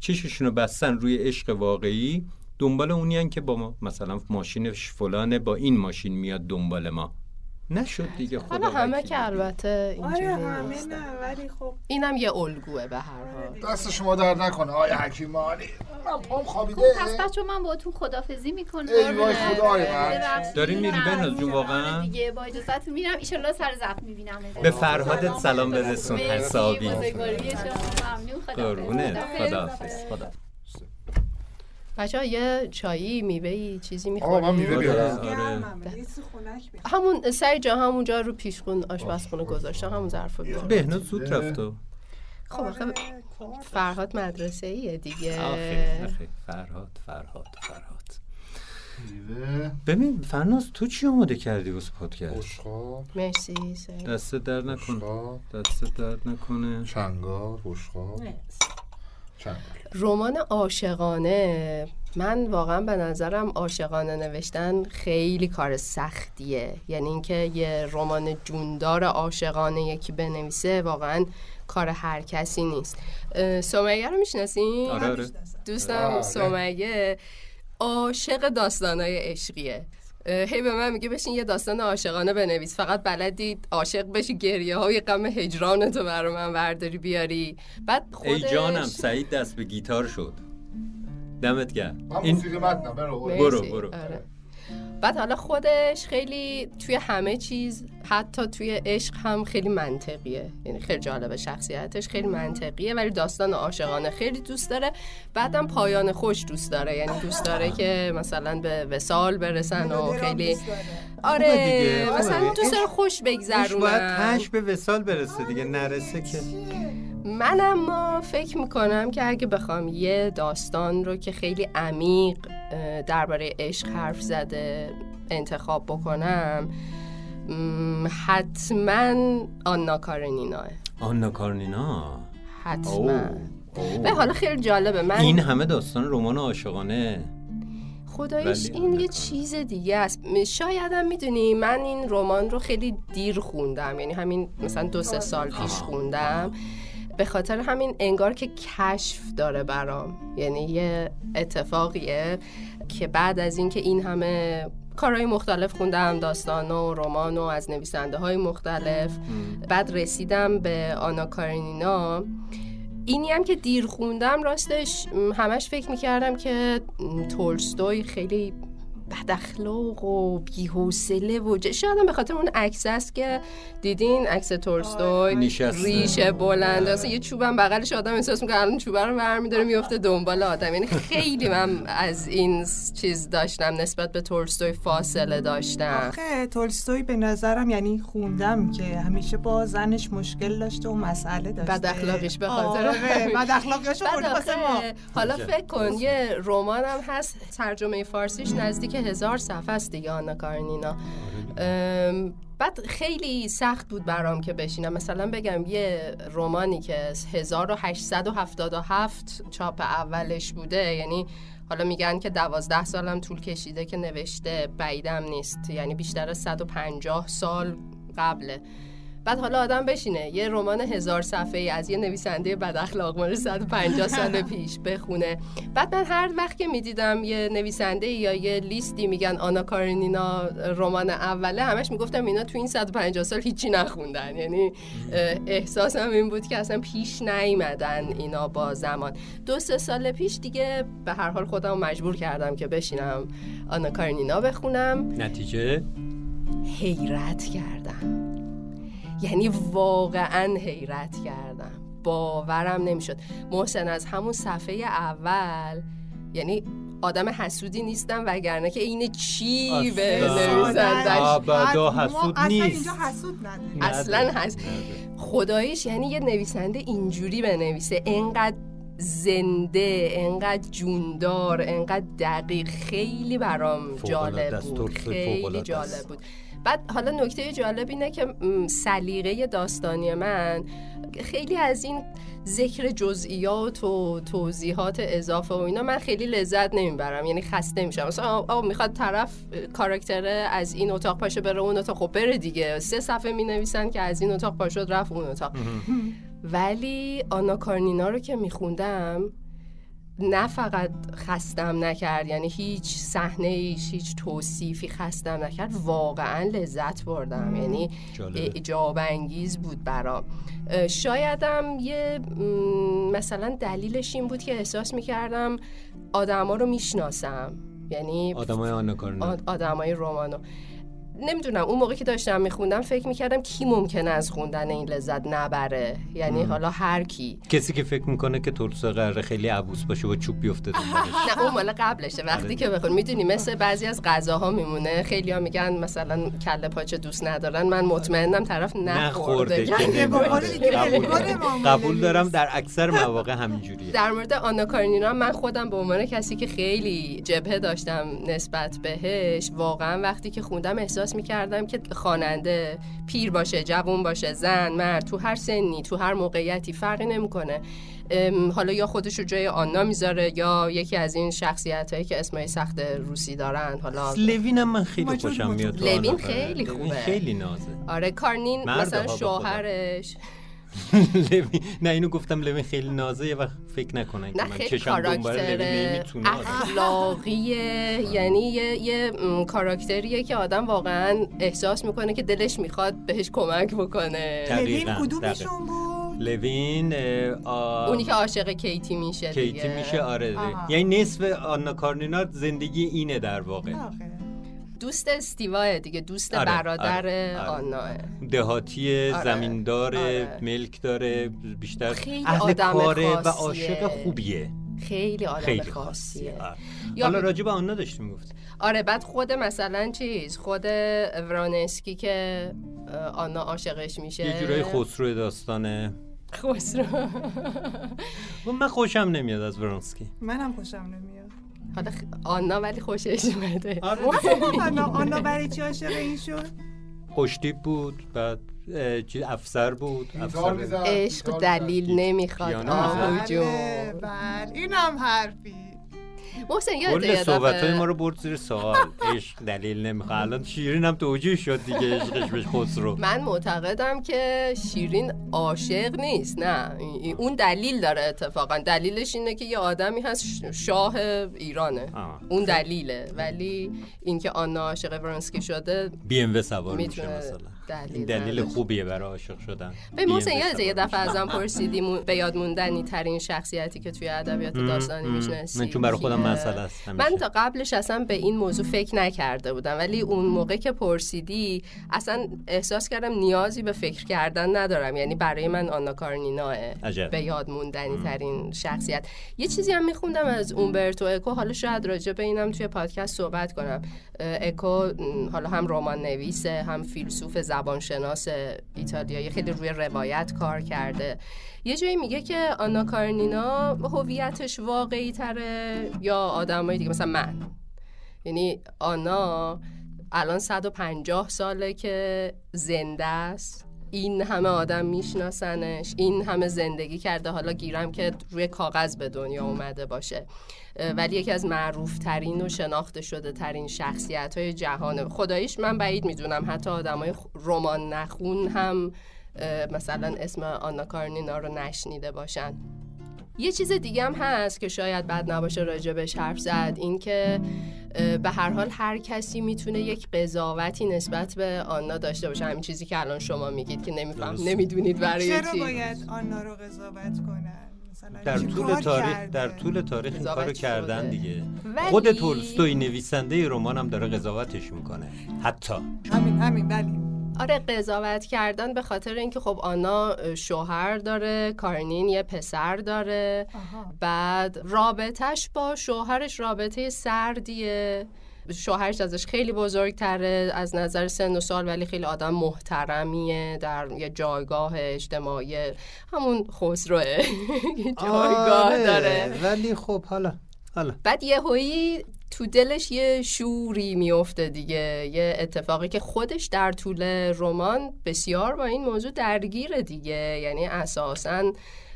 چششونو بستن روی عشق واقعی دنبال اونی که با ما مثلا ماشینش فلانه با این ماشین میاد دنبال ما. نشد دیگه خدا حالا همه. که البته آره اینجوری همه نیستن. نه ولی خب اینم یه الگوه به هر حال. دست شما در نکنه آیا حکیمانی. من پام خوابیده. خب پس بچه من باهاتون خدافزی می‌کنم. ای وای خدای من. داری میری بهناز جون واقعا؟ دیگه. با اجازهتون میرم. ایشالله سر زفت می‌بینم. به فرهادت سلام برسون حسابی. بزرگواری شما ممنون. خداحافظ. خداحافظ. خدا بچه یه چایی میوه چیزی آقا من می‌خوری میوه آره بیارم. آره. همون سر جا همونجا رو پیشخون آشپزخونه گذاشتم همون ظرفو بیار بهناز زود رفت و خب آخه آره، فرهاد مدرسه ایه دیگه. آخه آخه فرهاد فرهاد فرهاد. میوه. ببین فرناز تو چی آماده کردی واسه پادکست؟ بشقاب. مرسی. دست در نکن. بشقاب. دست درد نکنه. چنگار بشقاب. چنگال رمان عاشقانه. من واقعا به نظرم عاشقانه نوشتن خیلی کار سختیه. یعنی اینکه یه رمان جوندار عاشقانه یکی بنویسه واقعا کار هر کسی نیست. سمیه رو می‌شناسین؟ آره آره. دوستم آره. سمیه عاشق داستانای عشقیه. هی به من میگه بشین یه داستان عاشقانه بنویس فقط بلدید عاشق بشی گریه های غم هجران تو برای من برداری بیاری بعد خودش ای جانم سعید دست به گیتار شد دمت گرم من این موسیقی متنم برو. برو، برو. آره. بعد حالا خودش خیلی توی همه چیز حتی توی عشق هم خیلی منطقیه. یعنی خیلی جالبه شخصیتش خیلی منطقیه ولی داستان عاشقانه خیلی دوست داره. بعدم پایان خوش دوست داره. یعنی دوست داره که مثلا به وسال برسن و خیلی. آره مثلا. دوست داره خوش خوش باید بگذرونن تش به وسال برسه دیگه نرسه که. من اما فکر می‌کنم که اگه بخوام یه داستان رو که خیلی عمیق درباره عشق حرف زده انتخاب بکنم حتما آنا کارنیناه آنا کارنینا؟ حتما. به حالا خیلی جالبه. من این همه داستان رمان عاشقانه. خدایش این آره. یه چیز دیگه است. شایدم می‌دونی من این رمان رو خیلی دیر خوندم. یعنی همین مثلا دو سه سال پیش. خوندم. به خاطر همین انگار که کشف داره برام. یعنی یه اتفاقیه که بعد از اینکه این همه کارهای مختلف خوندم داستان و رمان و از نویسنده های مختلف بعد رسیدم به آنا کارنینا. اینی هم که دیر خوندم راستش همش فکر می‌کردم که تولستوی خیلی بد اخلاق و بی‌حوصله و ج- شاید به خاطر اون عکس است که دیدین عکس تولستوی نشسته. ریشه بلند اصلا یه چوبم بغلش آدم احساس می‌کنه الان چوبه رو برمیداره میفته دنبال آدم. یعنی خیلی من از این چیز داشتم نسبت به تولستوی فاصله داشتم. آخه تولستوی به نظرم یعنی خوندم که همیشه با زنش مشکل داشته و مسئله داشته. بد اخلاقیش به خاطر آره. بد آخه حالا فکر کن یه رمانم هست ترجمه فارسیش نزدیک هزار صفحه است دیگه آنا کارنینا. ام، بعد خیلی سخت بود برام که بشینم. مثلا بگم یه رمانی که 1877 چاپ اولش بوده یعنی حالا میگن که دوازده سالم طول کشیده که نوشته بعیدم نیست. یعنی بیشتر از 150 سال قبله. بعد حالا آدم بشینه. یه رمان هزار صفحه ای از یه نویسنده بد اخلاق مال 150 سال پیش بخونه. بعد من هر وقت که می‌دیدم یه نویسنده یا یه لیستی میگن آنا کارنینا رمان اوله همش می‌گفتم اینا تو این 150 سال هیچی نخوندن. یعنی احساسم این بود که اصلا پیش نیومدن اینا با زمان. دو سه سال پیش دیگه به هر حال خودم مجبور کردم که بشینم آنا کارنینا بخونم. نتیجه؟ حیرت کردم. یعنی واقعا حیرت کردم. باورم نمی‌شد. محسن از همون صفحه اول یعنی آدم حسودی نیستم وگرنه که این چی به ابدا حسود اصلا. اینجا حسود نداریم اصلا هست خدایش یعنی یه نویسنده اینجوری بنویسه. انقدر زنده انقدر جوندار انقدر دقیق. خیلی برام جالب. بود. خیلی جالب. بود. بعد حالا نکته جالب اینه که سلیقه داستانی من خیلی از این ذکر جزئیات و توضیحات اضافه و اینا من خیلی لذت نمی‌برم یعنی خسته میشم. مثلا آه، می‌خواد طرف اه، کاراکتره از این اتاق پاشه بره اون اتاق. خب بره دیگه. سه صفحه می نویسن که از این اتاق پاشد رفت اون اتاق. ولی آنا کارنینا رو که میخوندم نه فقط خستم نکرد یعنی هیچ صحنه ایش هیچ توصیفی خستم نکرد واقعا لذت بردم. یعنی. اعجاب انگیز بود برام. شایدم یه مثلا دلیلش این بود که احساس می‌کردم آدما رو می‌شناسم. یعنی آدمای کارنا آدمای رومانو. نمی‌دونم اون موقع که داشتم میخوندم فکر می‌کردم کی ممکنه از خوندن این لذت نبره. یعنی حالا هر کی. کسی که فکر می‌کنه که تولستوی قراره خیلی عبوس باشه و چوب بیفته نه اون مال قبلشه. وقتی آره. که بخون می‌دونی مثل بعضی از غذاها میمونه. خیلی ها میگن مثلا کله پاچه دوست ندارن. من مطمئنم طرف نخورده. قبول دارم. در اکثر مواقع همینجوریه. در مورد آنا کارنینا من خودم به عنوان کسی که خیلی جبهه داشتم نسبت بهش واقعا وقتی که خوندم احساس می‌کردم که خواننده پیر باشه جوون باشه زن مرد تو هر سنی تو هر موقعیتی فرقی نمی‌کنه حالا یا خودش رو جای آنا می‌ذاره یا یکی از این شخصیت هایی که اسمای سخت روسی دارن حالا لوین هم من خیلی خوشم. میاد لوین. خیلی خوبه. خیلی نازه آره کارنین مرد مثلا. شوهرش نه اینو گفتم لوین خیلی نازه یه وقت فکر نکنن که نه من چشم دنبال کاراکتر لوین نمی‌تونه اخلاقیه. یعنی یه, کاراکتریه که آدم واقعا احساس می‌کنه که دلش می‌خواد بهش کمک بکنه. لوین کدومشون بود؟ لوین آ... اونی که عاشق کیتی میشه کیتی دیگه. میشه آره. یعنی نصف آنا کارنینا زندگی اینه در واقع. آخه. دوست استیواه دیگه دوست آره، برادر آره، آره. آناه. دهاتی آره، زمیندار آره. ملک داره بیشتر خیلی اهل آدم کاره و. عاشق خوبیه. خیلی آدم خیلی خاصیه. خاصیه. آره. یا- حالا راجع به آنا داشتیم گفت. آره بعد خود مثلا چیز خود ورانسکی که آنا عاشقش میشه. یه جورای خسرو داستانه. خسرو. و من خوشم نمیاد از ورانسکی. منم خوشم نمیاد. حالا خ- آنا ولی خوشش اومده. آنا آنا برای چی عاشق این شد؟ خوشتیپ بود بعد چی افسر بود افسر عشق دلیل نمی‌خواد. آهو. جون. بله بله. اینم حرفی. محسن یادت کل صحبت های ما رو برد زیر سوال. عشق دلیل نمی‌خواد. الان شیرین هم توجیه شد دیگه عشقش بهش خسرو من معتقدم که شیرین عاشق نیست نه. اون دلیل داره اتفاقا. دلیلش اینه که یه آدمی هست شاه ایرانه. آه. اون دلیله. ولی اینکه آنا عاشق ورنسکی شده بی ام و سوار میشه مثلا. دلیل این دلیل. خوبیه برای عاشق شدن به محسن BMW یادته یه دفعه. ازم پرسیدی مون- به یاد موندنی ترین شخصیتی که توی ادبیات داستانی. می‌شناسی من چون برای خودم؟ مسئله است همیشه. من تا قبلش اصلا به این موضوع فکر نکرده بودم ولی اون موقع که پرسیدی اصلا احساس کردم نیازی به فکر کردن ندارم یعنی برای من آنا کارنیناه عجب. به یاد موندنی ترین شخصیت یه چیزی هم میخوندم از اومبرتو اکو حالا شاید راجع به اینم توی پادکست صحبت کنم اکو حالا هم رمان نویسه هم فیلسوف زبانشناس ایتالیایی خیلی روی روایت کار کرده. یه جایی میگه که آنا کارنینا هویتش واقعی تره یا آدمای دیگه مثلا من. یعنی آنا الان 150 ساله که زنده است. این همه آدم میشناسنش این همه زندگی کرده. حالا گیرم که روی کاغذ به دنیا اومده باشه. ولی یکی از معروف ترین و شناخته شده ترین شخصیت های جهانه خداییش من بعید می‌دونم حتی آدم های رمان نخون هم مثلا اسم آنا کارنینا رو نشنیده باشن. یه چیز دیگه هم هست که شاید بد نباشه راجبش حرف زد این که به هر حال هر کسی می‌تونه یک قضاوتی نسبت به آنا داشته باشه. همین چیزی که الان شما میگید که نمیفهم. نمی‌دونید برای چرا چی. باید آنا رو قضاوت کنن؟ مثلا در طول تاریخ کرده؟ در طول تاریخ این کارو کردن شده. دیگه. ولی- خود تولستوی نویسنده رمان هم داره قضاوتش می‌کنه. حتی. همین همین ولی. آره قضاوت کردن به خاطر اینکه خب آنا شوهر داره کارنین یه پسر داره. آها. بعد رابطش با شوهرش رابطه سردیه. شوهرش ازش خیلی بزرگتره از نظر سن و سال ولی خیلی آدم محترمیه در یه جایگاه اجتماعی همون خسروه یه جایگاه آره، داره. ولی خب حالا حالا. بعد یهویی تو دلش یه شوری میفته دیگه یه اتفاقی که خودش در طول رمان بسیار با این موضوع درگیره دیگه. یعنی اساسا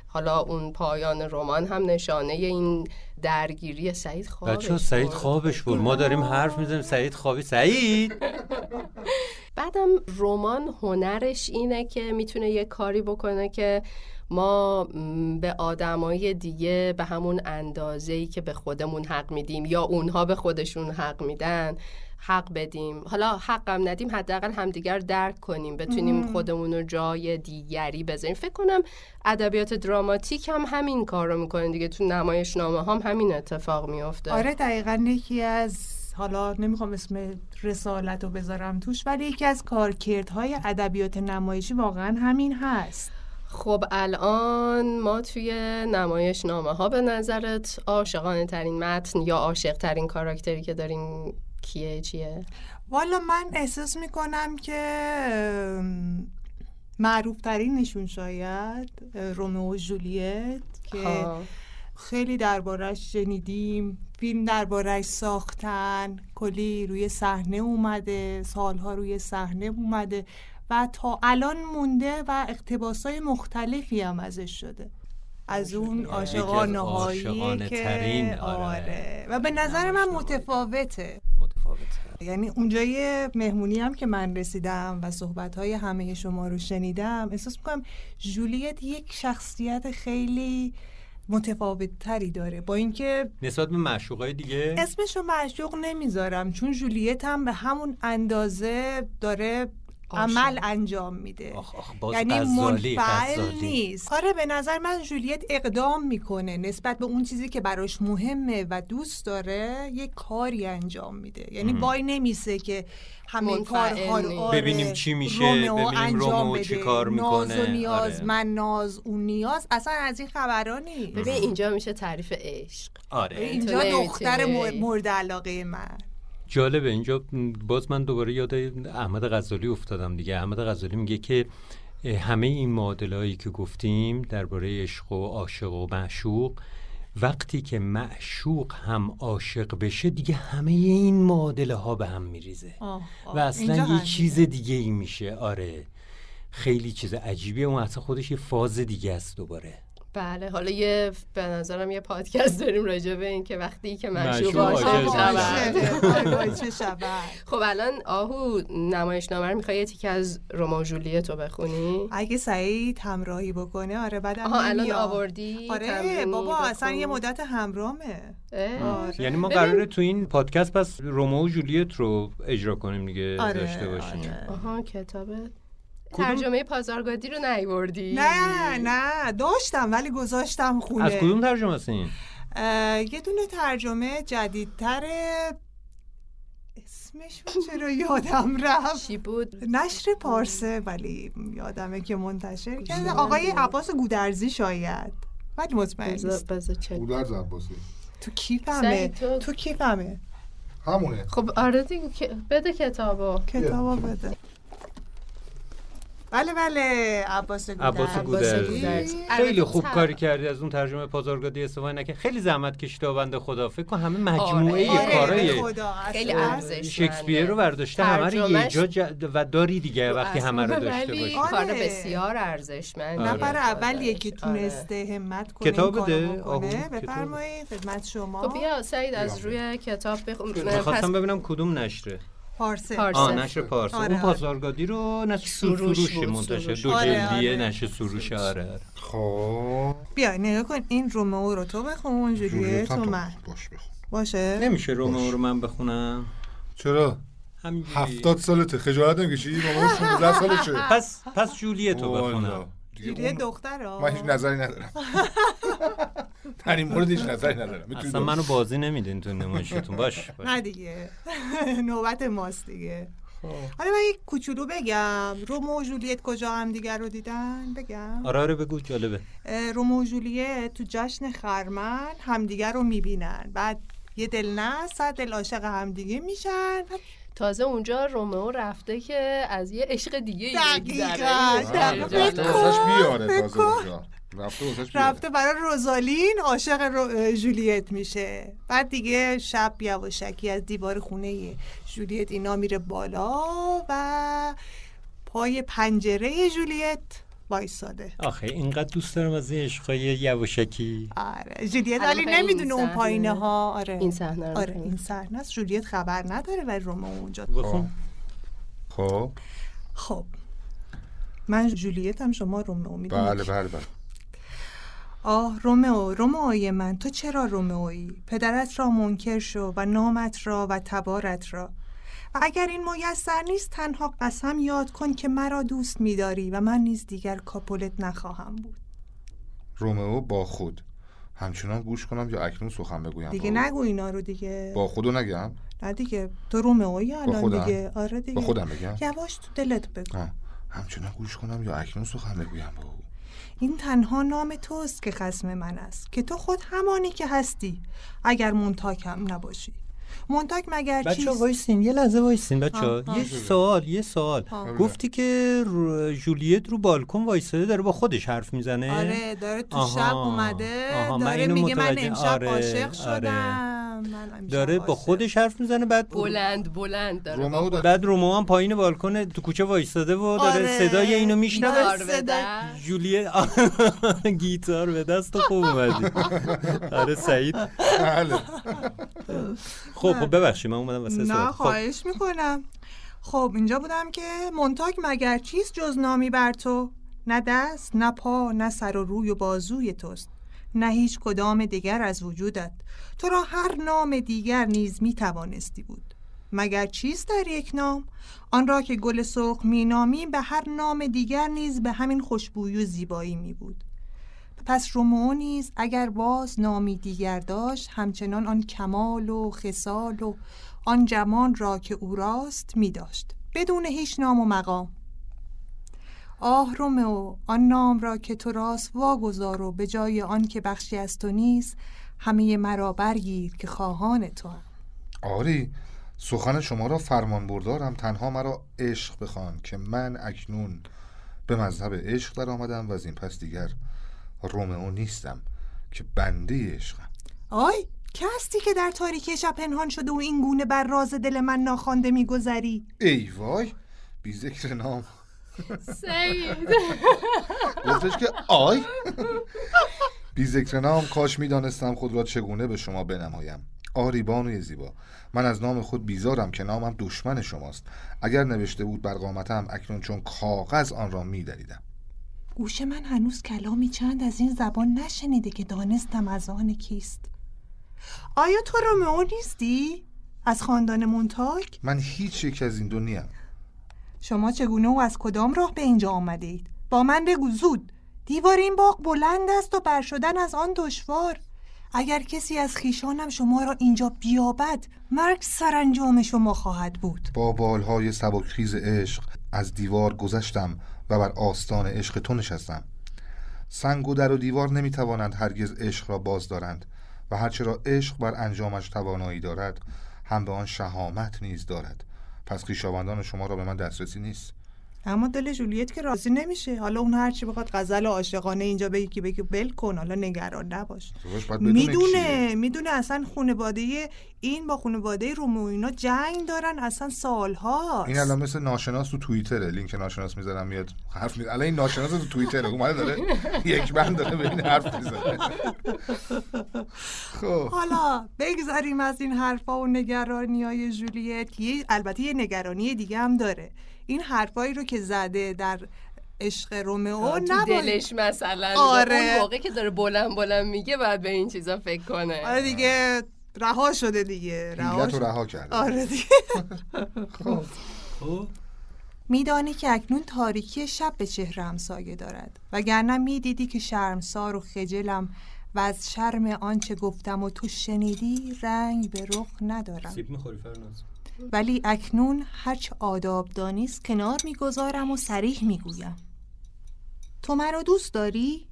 حالا اون پایان رمان هم نشانه این درگیری سعید خوابش بچه سعید. خوابش بود. ما داریم حرف می‌زنیم. سعید خوابی. سعید! بعدم رمان هنرش اینه که می‌تونه یه کاری بکنه که ما به آدمای دیگه به همون اندازه‌ای که به خودمون حق میدیم یا اونها به خودشون حق میدن حق بدیم. حالا حقم ندیم حداقل همدیگر درک کنیم بتونیم خودمون رو جای دیگری بذاریم. فکر کنم ادبیات دراماتیک هم همین کار رو می‌کنه دیگه. تو نمایشنامه هم همین اتفاق میفته آره دقیقا یکی از حالا نمی‌خوام اسم رسالت رو بذارم توش ولی یکی از کارکردهای ادبیات نمایشی واقعا همین هست. خب الان ما توی نمایش نامه ها به نظرت عاشقانه ترین متن یا عاشق ترین کاراکتری که داریم کیه چیه؟ والا من احساس می‌کنم که معروف ترینشون شاید رومئو و جولیت که ها. خیلی دربارش شنیدیم فیلم دربارش ساختن کلی روی صحنه اومده سالها روی صحنه اومده و تا الان مونده و اقتباسای مختلفی هم ازش شده از اون عاشقانه که ترین، آره. آره. و به نظر من. متفاوته متفاوته یعنی اونجای مهمونی هم که من رسیدم و صحبت های همه شما رو شنیدم احساس می‌کنم جولیت یک شخصیت خیلی متفاوت تری داره با اینکه نسبت به معشوقای دیگه اسمش رو معشوق نمی‌ذارم چون جولیت هم به همون اندازه داره. عمل انجام میده آخ آخ باز یعنی غزالی منفعل غزالی. نیست آره به نظر من جولیت اقدام می‌کنه نسبت به اون چیزی که براش مهمه و دوست داره یه کاری انجام میده یعنی وای نمیسه که همه کارها رو. آره، ببینیم چی میشه، ببینیم انجام رومئو چی بده. کار ناز می‌کنه. و نیاز آره. من ناز اون نیاز اصلا از این خبرها نیست ببین اینجا میشه تعریف عشق آره اینجا. دختر مور- مورد علاقه من جالبه. اینجا باز من دوباره یاد احمد غزالی افتادم دیگه. احمد غزالی میگه که همه این معادلهایی که گفتیم درباره عشق و عاشق و معشوق وقتی که معشوق هم عاشق بشه دیگه همه این معادله ها به هم میریزه. و اصلا یه. چیز دیگه ای میشه. آره. خیلی چیز عجیبیه. اون اصلا خودش یه فاز دیگه است دوباره. بله حالا یه به نظرم یه پادکست داریم راجع به این که وقتی که. عاشقه. وای وای چه شود خب الان آهو نمایشنامه رو می‌خوای یه تیکه از رومئو و جولیت رو بخونی اگه سعید همراهی بکنه آره بعدم آها الان. آوردی آره بابا اصلا. یه مدت همرامه. آره. یعنی ما قراره تو این پادکست پس رومئو و جولیت رو اجرا کنیم دیگه آره، داشته باشیم آره. آها کتابت؟ ترجمه پازارگادی رو نیوردی. نه نه داشتم ولی گذاشتم خونه. از کدوم ترجمه است این یه دونه ترجمه جدیدتره اسمش رو چرا یادم رفت؟ چی بود؟ نشر پارسه ولی یادمه که منتشر کرده. نه. آقای عباس گودرزی شاید ولی مطمئن نیست. گودرز عباسی تو کیفمه؟ تو- تو کیفمه؟ همونه. خب آره دیگه بده کتابو. کتابو بده. بله بله عباس. گودرزی. خیلی خوب تر- کاری کردی از اون ترجمه پازارگادی استفاده نکرد خیلی زحمت کشیده بنده خدا فکر کن همه مجموعه آره، آره، کارای خیلی. ارزشمنده. شکسپیر رو برداشته همه رو یه جا ج- و داری دیگه وقتی همه رو داشته باشی آره. کار بسیار ارزشمند آره. نفر اولیه که آره. تونسته همت کنه کتاب بده. بفرمایید خدمت شما خب بیا سعید از روی کتاب بخون پس می‌خواستم ببینم کدوم نشره پارسه. پارسه. آه نشر پارسا آره، اون آره. پازارگادی رو نشر سروش سروش. منتشر. دو آره، جلدیه آره. نشر سروش آره. خب. بیا نگاه کن این رومئو رو تو بخون جولیت تو من. باش بخون. باشه؟ نمیشه رومئو رو من بخونم؟ چرا؟ هفتاد سالته خجالت نمی‌کشی مامان 16 سالشه. پس پس جولیت رو والا. بخونم. دیگه دختر من هیچ نظری ندارم. در این مورد هیچ نظری ندارم. اصلا منو بازی نمیدین تو نمایشتون باش, باش. نه دیگه. نوبت ماست دیگه. خب. حالا من یک کوچولو بگم. رومو و جولیت کجا هم دیگر رو دیدن؟ بگم. آره آره بگو جالبه. رومو و جولیت تو جشن خرمن همدیگر رو می‌بینن. بعد یه دل نه صد دل عاشق همدیگه میشن. تازه اونجا رومئو رفته که از یه عشق دیگه بیاره. فکر تازه. اونجا. رفته رفته برای روزالین عاشق رو... جولیت میشه. بعد دیگه شب یواشکی از دیوار خونه جولیت اینا میره بالا و پای پنجره جولیت وایساده. آخه اینقدر دوست دارم از این عشقای یواشکی. آره جولیت ولی این نمی‌دونه اون پایینه ها آره. این صحنه رو آره. این صحنه است. جولیت خبر نداره ولی رومئو اونجا. بخون خب. خب. من جولیتم شما رومئو می‌دونی بله بله بله. آه رومئو رومئوی من. تو چرا رومئویی پدرت را منکر شو و نامت را و تبارت را. و اگر این میسر نیست تنها قسم یاد کن که مرا دوست میداری و من نیز دیگر کاپولت نخواهم بود. رومئو با خود. همچنان گوش کنم یا اکنون سخن بگویم. دیگه با؟ نگو اینا رو دیگه. با خودو نگم؟ نه دیگه. تو رومئویی الان؟ دیگه. آره دیگه. با خودم بگم؟ یواش تو دلت بگو. آه. همچنان گوش کنم یا اکنون سخن بگویم؟ با او این تنها نام توست که خسم من است. که تو خود همانی که هستی. اگر مونتاگ هم نباشی. مونتاگ مگر بچه چیست وایسین یه لحظه وایسین بچه آه، آه. یه سوال یه سوال آه. گفتی که جولیت رو بالکن وایساده داره با خودش حرف می‌زنه آره داره تو. شب اومده آها، من داره میگه من امشب آره، عاشق آره. شدم داره با. خودش حرف می‌زنه بعد بلند بلند داره رومئو داره بعد رومو هم پایین بالکن تو کوچه وایستاده و داره آره. صدای اینو میشنوه گیتار به صدا- دست. جولیت گیتار به دست و خوب اومدی آره سعید بله خب خب ببخشید من اومدم واسه نه خب. خواهش می‌کنم. خب اینجا بودم که منتاک مگر چیست جز نامی بر تو؟ نه دست نه پا نه سر و روی و بازوی توست. نه هیچ کدام دیگر از وجودت. تو را هر نام دیگر نیز می توانستی بود. مگر چیست در یک نام؟ آن را که گل سرخ می نامی به هر نام دیگر نیز به همین خوشبویی و زیبایی می بود پس رومئو نیز اگر باز نامی دیگر داشت همچنان آن کمال و خصال و آن جمال را که او راست می داشت. بدون هیچ نام و مقام. آه رومئو آن نام را که تو راست واگذار و به جای آن که بخشی از تو نیست همه مرا برگیر که خواهان تو هم. آری سخن شما را فرمان بردارم. تنها مرا عشق بخوان که من اکنون به مذهب عشق در آمدم و از این پس دیگر رومئو نیستم که بنده عشقم. آی که هستی که در تاریکی شب پنهان شده و این گونه بر راز دل من ناخوانده میگذری؟ ای وای بی ذکر نام. سعید. گفتش که آی. بی ذکر نام کاش می‌دانستم خود را چگونه به شما بنمایم. آری بانوی زیبا. من از نام خود بیزارم که نامم دشمن شماست. اگر نوشته بود بر قامتم اکنون چون کاغذ آن را میدریدم. گوش من هنوز کلامی چند از این زبان نشنیده که دانستم از آن کیست آیا تو رومئو نیستی؟ از خاندان مونتاک؟ من هیچ یک از این دو نیم شما چگونه و از کدام راه به اینجا آمده اید؟ با من بگو زود دیوار این باغ بلند است و بر شدن از آن دشوار اگر کسی از خیشانم شما را اینجا بیابد مرگ سرانجام شما خواهد بود با بالهای سبکخیز عشق از دیوار گذشتم و بر آستان عشق تو نشستم. سنگ و در و دیوار نمی‌توانند هرگز عشق را باز دارند و هرچه را عشق بر انجامش توانایی دارد هم به آن شهامت نیز دارد. پس خویشاوندان شما را به من دسترسی نیست. اما دل جولیت که راضی نمیشه. حالا اون هرچی بخواد غزل عاشقانه اینجا بگی که بگی بل کن حالا نگران نباش. بدونه می‌دونه. می‌دونه اصلا خانواده این با خانواده رومو اینا جنگ دارن اصلا سالها این الان مثل ناشناس تو توییتره. لینک ناشناس می‌ذارم میاد حرف می... الان این ناشناس تو توییتره. اومده داره یک بند داره به این حرف می‌زنه. خب. حالا بگذاریم از این حرفا و نگرانی های جولیت. که البته یه نگرانی دیگه هم داره. این حرفایی رو که زده در عشق رومئو تو نباید دلش مثلا آره. اون موقع که داره بلند بلند میگه باید به این چیزا فکر کنه. آره دیگه رها شده دیگه. رها شده. رها کرده. آره دیگه. خب. میدانی که اکنون تاریکی شب به چهرم سایه دارد. وگرنه می‌دیدی که شرمسار و خجلم و از شرم آنچه گفتم و تو شنیدی رنگ به رخ ندارم. سیب می‌خوری فرناز. ولی اکنون هرچه آداب دانیست کنار می‌گذارم و سریح می‌گویم. تو مرا دوست داری؟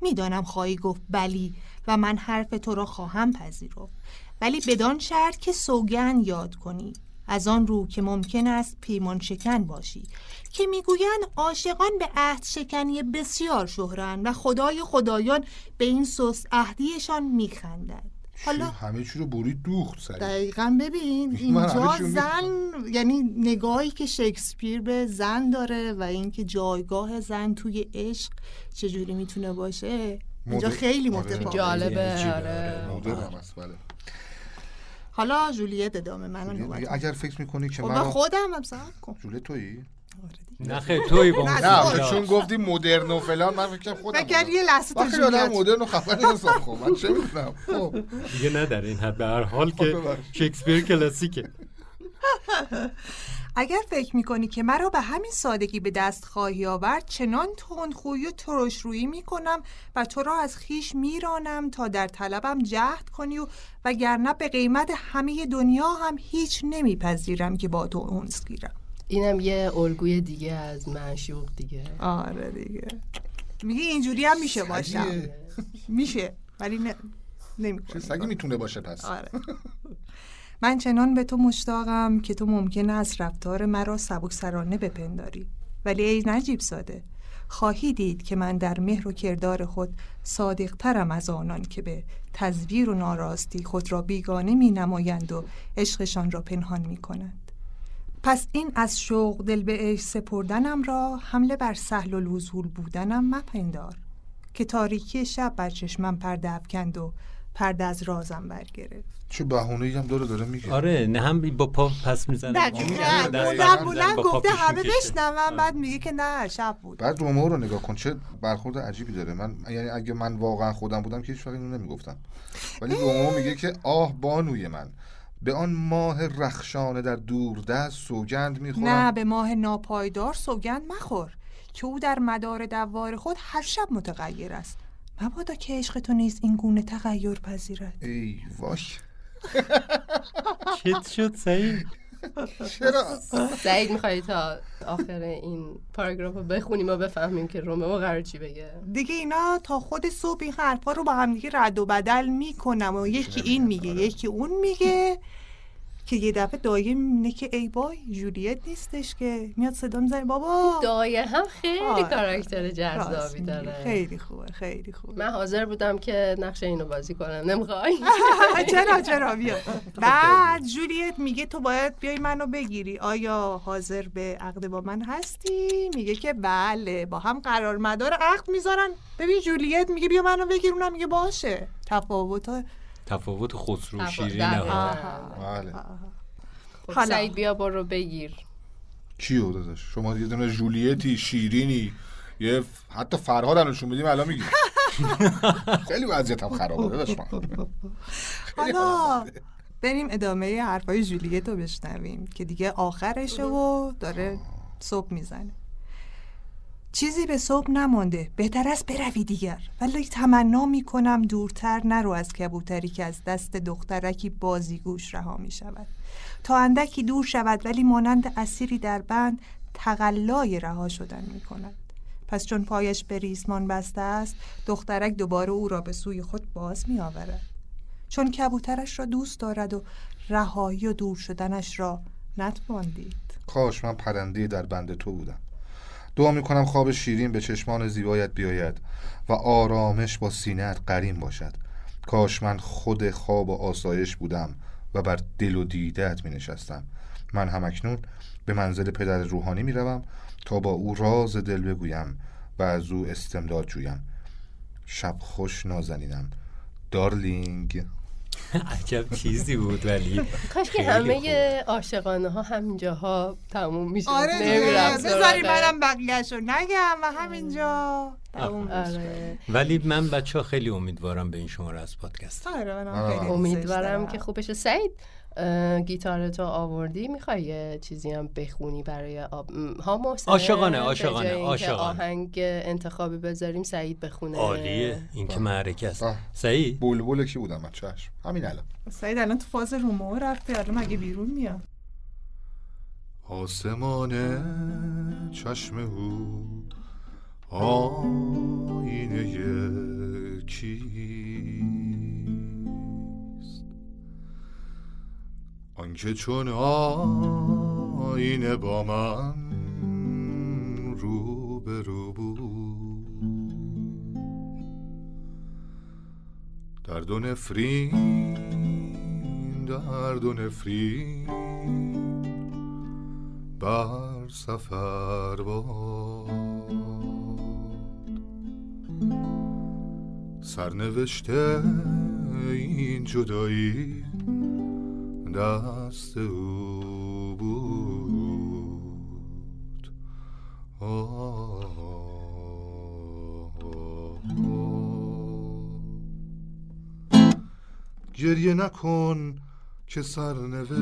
می‌دانم خواهی گفت بلی و من حرف تو را خواهم پذیرفت. ولی بدان شرط که سوگند یاد کنی. از آن رو که ممکن است پیمان شکن باشی. که می‌گویند عاشقان به عهد شکنی بسیار شهرند و خدای خدایان به این سست عهدیشان میخندند. حالا همه چی رو برید دوخت سریع. دقیقا ببین اینجا زن یعنی نگاهی که شکسپیر به زن داره و اینکه جایگاه زن توی عشق چجوری می‌تونه باشه اینجا خیلی آره. متفاوته. جالبه آره. مدرن هم هست بله. حالا جولیت ادامه من اگر فکر می‌کنی که خب من خودم هم کن. جولیت تویی؟ نه خیلی توی با نه، چون گفتی مدرن و فلان من فکر کردم خودم کردی یه لحظه تو جولیت مدرن و خفن نیستم خب من چه می‌دونم؟ خب. دیگه نه در این حد به هر حال که ببخش. شکسپیر کلاسیکه. اگر فکر می‌کنی که مرا به همین سادگی به دست خواهی آورد چنان تندخویی و ترش رویی می‌کنم و تو را از خیش میرانم تا در طلبم جهد کنی و وگرنه به قیمت همه دنیا هم هیچ نمیپذیرم که با تو اونس گیرم. اینم یه الگوی دیگه از معشوق دیگه. آره دیگه. میگه اینجوری هم میشه باشم. سگیه. میشه ولی نه چه نمی‌کنه سگی می‌تونه باشه پس. آره. من چنان به تو مشتاقم که تو ممکن است رفتار مرا سبکسرانه بپنداری. ولی ای نجیب ساده خواهی دید که من در مهر و کردار خود صادقترم از آنان که به تزویر و ناراستی خود را بیگانه می نمایند و عشقشان را پنهان می کنند پس این از شوق دل به عشق سپردنم را حمله بر سهل و لزول بودنم مپندار که تاریکی شب بر چشمم پرده افکند و پرده از رازم برگرفت. چه بهونه هم داره داره میگه. آره نه هم با پا پس می‌زنه. دقیقا بلند بلند گفته همه بشنوم بعد میگه که نه شب بود. بعد رومئو رو نگاه کن چه برخورد عجیبی داره. من یعنی اگه من واقعا خودم بودم که هیچ وقت اینو نمی‌گفتم. ولی رومئو میگه که آه بانوی من. به آن ماه رخشانه در دوردست سوگند می‌خورم نه به ماه ناپایدار سوگند مخور که او در مدار دوار خود هر شب متغیر است. مبادا که عشق تو نیز این گونه تغییر پذیرد. ای وای چت شد سعید. چرا؟ سعید میخوایی تا آخر این پاراگراف رو بخونیم و بفهمیم که رومئو قرار چی بگه؟ دیگه اینا تا خود صبح این حرفا رو با هم دیگه رد و بدل می‌کنم و یکی این میگه یکی اون میگه. که یه دفعه دایه می‌بینه که ای بای جولیت نیستش که. میاد صدا می‌زنه بابا. دایه هم خیلی آره. کاراکتر جذابی. داره. خیلی خوبه خیلی خوبه. من حاضر بودم که نقش اینو بازی کنم. نمی‌خوای؟ چرا چرا؟ بیا. بعد جولیت میگه تو باید بیای منو بگیری. آیا حاضر به عقد با من هستی؟ میگه که بله با هم قرار مدار عقد می‌ذارن. ببین جولیت میگه بیا منو بگیر اونم میگه باشه. تفاوت تفاوت خسرو شیرین. ها بله. خب حالا. سعید بیا برو بگیر. کیو داداش؟ شما یه دونه جولیتی شیرینی یه ف- حتی فرهاد هم نشون میدیم الان میگیم خیلی وضعیتم خرابه داداش من. حالا بریم ادامه حرفای جولیت رو بشنویم که دیگه آخرشه و داره صبح می‌زنه. چیزی به صبح نمانده. بهتر است بروی دیگر. ولی تمنا می‌کنم دورتر نرو از کبوتری که از دست دخترکی بازیگوش رها می شود تا اندکی دور شود ولی مانند اسیری در بند تقلای رها شدن می کند پس چون پایش به ریسمان بسته است دخترک دوباره او را به سوی خود باز می آورد چون کبوترش را دوست دارد و رهایی و دور شدنش را نتوان دید کاش من پرنده در بند تو بودم. دعا می‌کنم خواب شیرین به چشمان زیبایت بیاید و آرامش با سینهت قرین باشد. کاش من خود خواب و آسایش بودم و بر دل و دیدت می نشستم من همکنون به منزل پدر روحانی می روم تا با او راز دل بگویم و از او استمداد جویم. شب خوش نازنینم. دارلینگ. عجب چیزی بود ولی. کاش که همه عاشقانه ها همینجاها تموم میشه آره بذاری منم بقیهش رو نگم و همینجا تموم بشه. آره ولی من بچه ها خیلی امیدوارم به این شماره از پادکست آره دوستش امیدوارم. که خوب بشه سعید گیتارتو آوردی؟ می‌خوای یه چیزی هم بخونی برای آب... ها محسن عاشقانه، عاشقانه، عاشقانه. آهنگ انتخابی بذاریم سعید بخونه. عالیه این که معرکه است. سعید؟ بلبل کی بودم من؟ چشم. همین الان. سعید الان تو فاز رومو رفته الان مگه بیرون میاد؟ آسمان چشم او آینه کیست آنکه چون آینه با من رو به رو بود. درد و نفرین درد و نفرین بر سفر باد. سرنوشته این جدایی دست او بود. گریه نکن که سرنوشت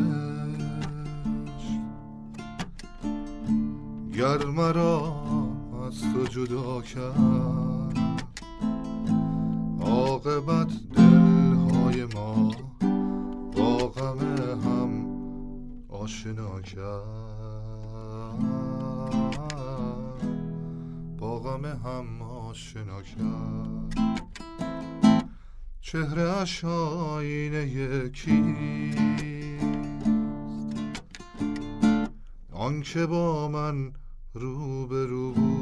گر مرا از تو جدا کرد عاقبت دلهای ما غم هم آشنا کرد. با غم هم آشنا کرد. چهره اش آینه کیست؟ آنکه با من رو بود.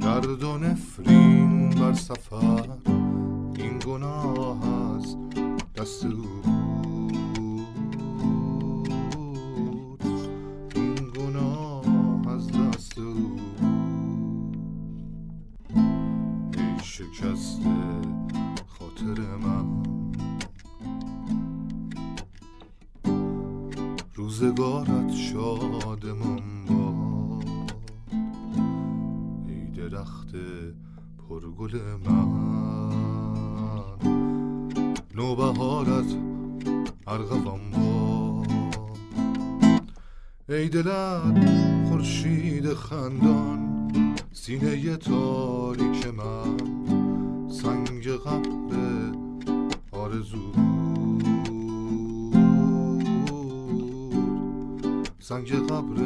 درد و نفرین بر سفر گناه از دست ای دلت خورشید خندان سینه تاریک من سنگ قبر آرزو. سنگ قبر